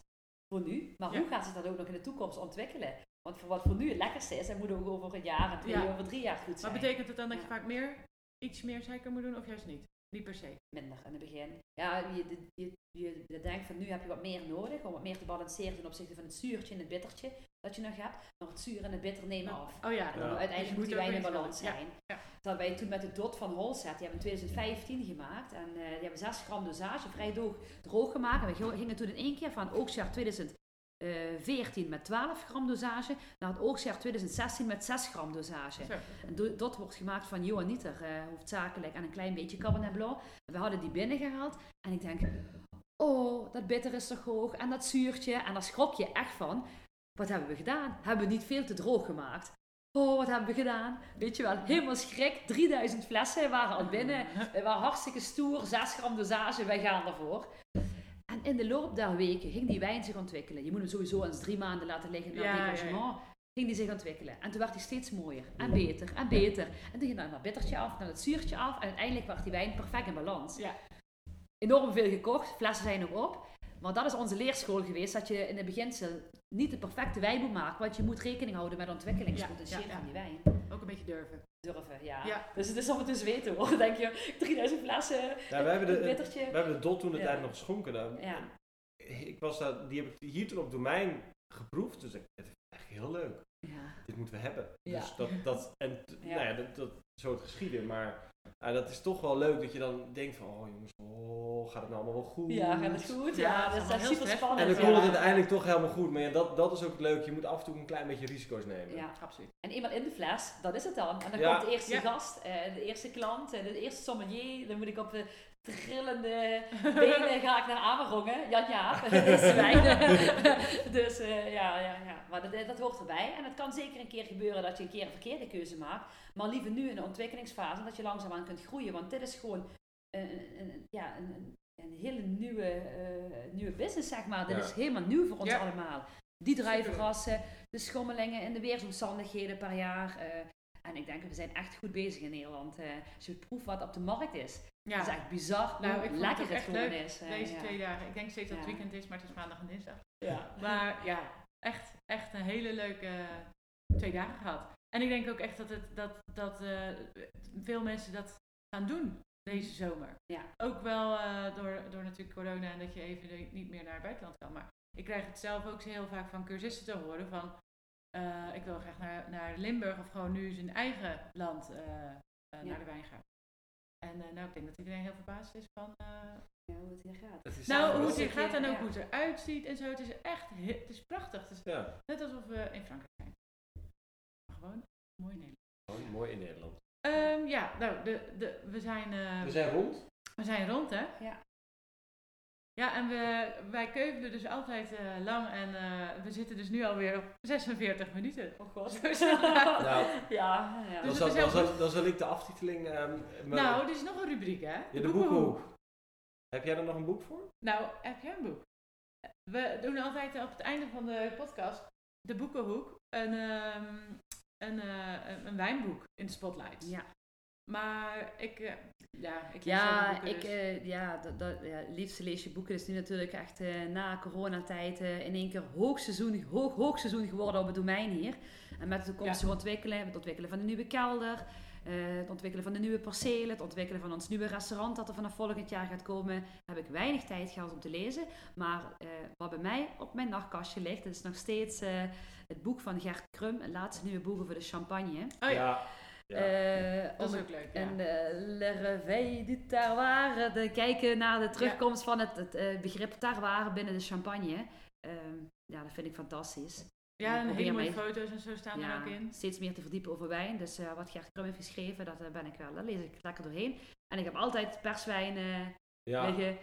voor nu. Maar Ja. hoe gaat zich dat ook nog in de toekomst ontwikkelen? Want voor wat voor nu het lekkerste is, dan moet ook over een jaar en twee Ja. jaar, over drie jaar goed Maar zijn. betekent het dan dat je vaak meer, iets meer suiker moet doen of juist niet? Niet per se. Minder in het begin. Ja, je, je, je, je denkt van nu heb je wat meer nodig om wat meer te balanceren ten opzichte van het zuurtje en het bittertje dat je nog hebt. Maar het zuur en het bitter nemen af. Oh ja, En dan Ja. moet uiteindelijk Dus moet die wijn in balans zijn. Ja, ja. Dat hadden wij toen met de DOT van Holset, die hebben we in 2015 gemaakt. En eh, die hebben 6 gram dosage vrij droog, droog gemaakt. En we gingen toen in één keer van oogstjaar 2014 met 12 gram dosage naar het oogstjaar 2016 met 6 gram dosage. Zo. En do- dat wordt gemaakt van Johanniter, eh hoofdzakelijk, en een klein beetje Cabernet Blanc. En we hadden die binnengehaald en ik denk, oh, dat bitter is toch hoog en dat zuurtje. En daar schrok je echt van. Wat hebben we gedaan? Hebben we niet veel te droog gemaakt? Oh, wat hebben we gedaan? Weet je wel, helemaal schrik. 3000 flessen waren al binnen. We waren hartstikke stoer, 6 gram dosage, wij gaan ervoor. En in de loop der weken ging die wijn zich ontwikkelen. Je moet hem sowieso eens drie maanden laten liggen na Ja, het ja, ja. degagement. Ging die zich ontwikkelen. En toen werd hij steeds mooier en beter en beter. En toen ging dan dat bittertje af, dan het zuurtje af. En uiteindelijk werd die wijn perfect in balans. Ja. Enorm veel gekocht, flessen zijn nog op. Maar dat is onze leerschool geweest, dat je in het beginsel niet de perfecte wijn moet maken. Want je moet rekening houden met de ontwikkelingspotentieel Ja, ja, ja. van die wijn. Ook een beetje durven. Durven, ja. Ja. Dus het is om het te weten hoor. Dan *laughs* denk je, 3000 flessen, Ja, we hebben de, een bittertje. we hebben de dot toen de Ja. tijd nog geschonken. Nou, Ja. Ik was daar, die heb ik hier toen op het domein geproefd. Dus ik, het is echt heel leuk. Ja. Dit moeten we hebben. Ja. Dus dat, dat, en t- Ja. nou ja, dat, dat zo het geschieden. Maar ja, dat is toch wel leuk dat je dan denkt van, oh jongens, oh, gaat het nou allemaal wel goed? Ja, gaat het goed? Ja, dat is heel super spannend. En dan komt het uiteindelijk toch helemaal goed. Maar ja, dat, dat is ook leuk. Je moet af en toe een klein beetje risico's nemen. Ja. Absoluut. En eenmaal in de fles, dat is het dan. En dan Ja. komt de eerste Ja. gast, eh, de eerste klant, eh, de eerste sommelier. Dan moet ik op de trillende benen ga ik naar Amerongen. Ja, ja, *laughs* de zwijnen. *laughs* dus eh, ja, ja, ja. Maar dat, dat hoort erbij. En het kan zeker een keer gebeuren dat je een keer een verkeerde keuze maakt. Maar liever nu in de ontwikkelingsfase, dat je langzaamaan kunt groeien. Want dit is gewoon een, een, ja, een, een hele nieuwe, eh, nieuwe business, zeg maar. Dit Ja. is helemaal nieuw voor ons Ja. allemaal. Die druivenrassen, de schommelingen in de weersomstandigheden per jaar. eh, en ik denk, we zijn echt goed bezig in Nederland. eh, als je proeft wat op de markt is. Ja, Het is echt bizar Nou, hoe ik lekker het echt gewoon leuk, is. eh, deze ja. twee dagen. Ik denk steeds dat het Ja. weekend is, maar het is maandag en dinsdag. Ja. Maar ja, echt, echt een hele leuke twee dagen gehad. En ik denk ook echt dat, het, dat, dat eh, veel mensen dat gaan doen deze zomer. Ja. Ook wel eh, door, door natuurlijk corona en dat je even niet meer naar het buitenland kan. Maar ik krijg het zelf ook heel vaak van cursisten te horen van... eh, ik wil graag naar, naar Limburg of gewoon nu zijn eigen land eh, eh, Ja. naar de wijn gaan. En eh, nou, ik denk dat iedereen heel verbaasd is van... eh, Ja, hoe het hier gaat. Nou, hoe het hier gaat en ook Ja. hoe het eruit ziet en zo. Het is echt he- het is prachtig. Het is Ja, net alsof we in Frankrijk zijn. Maar gewoon mooi Nederland. gewoon mooi in Nederland. Ehm, ja, nou, de, de, we, zijn, eh, We zijn rond. we zijn rond, hè? Ja. Ja, en we, wij keuvelen dus altijd eh, lang en eh, we zitten dus nu alweer op 46 minuten. Oh god. Zo snel gaat- Nou, *laughs* ja, ja. dan, Dus zal, dan, heel zal, dan zal ik de aftiteling... ehm, maar- Nou, er is nog een rubriek, hè? ja, de boekenhoek. Heb jij er nog een boek voor? Nou, heb jij een boek? We doen altijd op het einde van de podcast, de boekenhoek, een, ehm, een, eh, een, een wijnboek in de spotlight. Ja, Maar ik, eh, ja, ik lees ja, boeken, ik, dus- eh, ja, dat, dat, ja, het liefste lees je boeken. Het is nu natuurlijk echt eh, na coronatijd eh, in één keer hoogseizoen, hoog, hoogseizoen geworden op het domein hier. En met de toekomstige ontwikkelen, het ontwikkelen van de nieuwe kelder, eh, het ontwikkelen van de nieuwe percelen, het ontwikkelen van ons nieuwe restaurant dat er vanaf volgend jaar gaat komen, heb ik weinig tijd gehad om te lezen. Maar eh, wat bij mij op mijn nachtkastje ligt, dat is nog steeds eh, het boek van Gert Krum, het laatste nieuwe boek over de champagne. Oh ja, ja. Eh, dat is ook leuk. Ja. en eh, Le Réveil du Terroir, de kijken naar de terugkomst van het, het eh, begrip terroir binnen de champagne. Ehm, ja, dat vind ik fantastisch. ja, en hele mooie foto's en zo staan er ook in. steeds meer te verdiepen over wijn. Dus eh, wat Gert Krum heeft geschreven, dat ben ik wel, daar lees ik lekker doorheen. En ik heb altijd perswijn ja. liggen.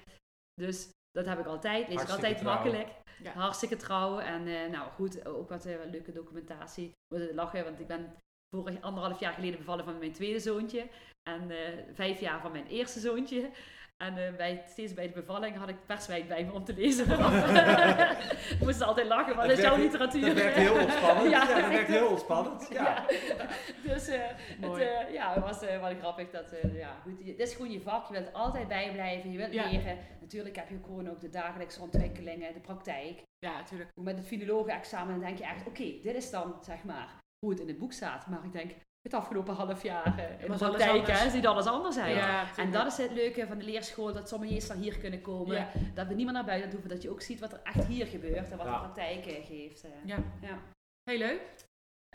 Dus dat heb ik altijd. Lees ik altijd trouw. makkelijk. Ja. Hartstikke trouw. En eh, nou goed, ook wat leuke documentatie. Moet lachen, want ik ben vorig anderhalf jaar geleden bevallen van mijn tweede zoontje. En eh, vijf jaar van mijn eerste zoontje. En eh, bij, steeds bij de bevalling had ik perswijn bij me om te lezen. *laughs* ik moest altijd lachen, want dat Het is jouw literatuur. Dat werkt heel ontspannend. *laughs* Ja, ja, dat werkt heel ontspannend. *laughs* Ja. Ja. dus eh, het, eh, ja, het was eh, wel grappig. Dat, ja, goed, dit is gewoon je vak. Je wilt altijd bijblijven. Je wilt Ja. leren. Natuurlijk heb je gewoon ook de dagelijkse ontwikkelingen, de praktijk. Ja, natuurlijk. Met het filologenexamen denk je echt, oké, dit is dan zeg maar hoe het in het boek staat. Maar ik denk, het afgelopen half jaar eh, in de praktijk hè, ziet alles anders zijn. Ja, En dat is het leuke van de leerschool, dat sommeliers dan hier kunnen komen. Ja. Dat we niet meer naar buiten hoeven, dat je ook ziet wat er echt hier gebeurt en wat Ja. de praktijk geeft. eh. Ja, Ja. heel leuk.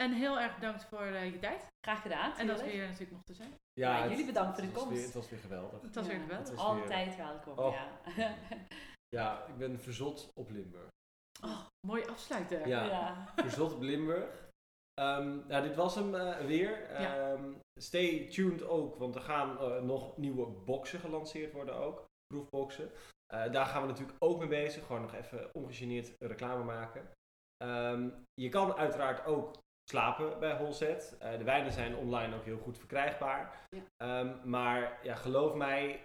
En heel erg bedankt voor eh, je tijd. Graag gedaan. En dat we hier natuurlijk mochten zijn. Ja, het- jullie bedankt voor de komst. weer- het was weer geweldig. Het was weer geweldig. Weer- Altijd welkom, Oh. ja. *laughs* Ja, ik ben verzot op Limburg. Oh, mooi afsluiten. Ja. ja. Verzot op Limburg. Nou, dit was hem eh, weer. Ja. Ehm, stay tuned ook, want er gaan eh, nog nieuwe boxen gelanceerd worden ook. Proefboxen. Eh, daar gaan we natuurlijk ook mee bezig. Gewoon nog even ongegeneerd reclame maken. Ehm, je kan uiteraard ook slapen bij Holzet. De wijnen zijn online ook heel goed verkrijgbaar. Ja. Maar ja, geloof mij,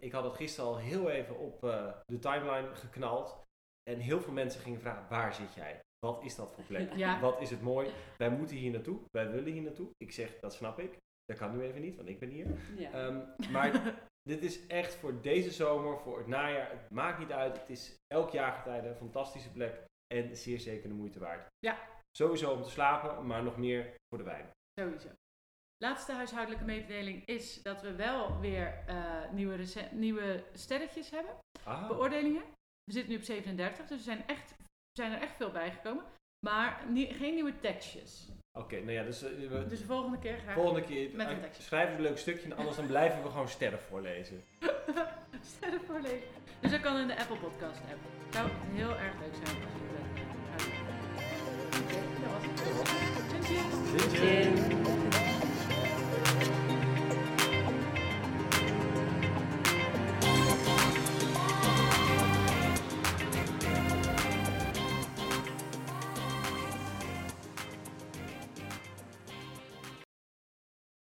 ik had het gisteren al heel even op de timeline geknald. En heel veel mensen gingen vragen, waar zit jij? Wat is dat voor plek? *laughs* Ja. Wat is het mooi? Wij moeten hier naartoe. Wij willen hier naartoe. Ik zeg, dat snap ik. Dat kan nu even niet, want ik ben hier. Ja. Ehm, maar *laughs* dit is echt voor deze zomer, voor het najaar. Het maakt niet uit. Het is elk jaargetijde een fantastische plek. En zeer zeker de moeite waard. Ja. Sowieso om te slapen, maar nog meer voor de wijn. Sowieso. Laatste huishoudelijke mededeling is dat we wel weer eh, nieuwe, nieuwe sterretjes hebben. Ah, Beoordelingen. We zitten nu op 37, dus er zijn, echt, zijn er echt veel bijgekomen. Maar nie- geen nieuwe tekstjes. Oké, nou ja, dus, eh, we- Dus de volgende keer graag volgende keer met een eh, tekstje. schrijf een leuk stukje. en Anders dan blijven we gewoon sterren voorlezen. *laughs* sterren voorlezen. Dus dat kan in de Apple Podcast app. Zou heel erg leuk zijn als je dat eh, dat was het. Zin.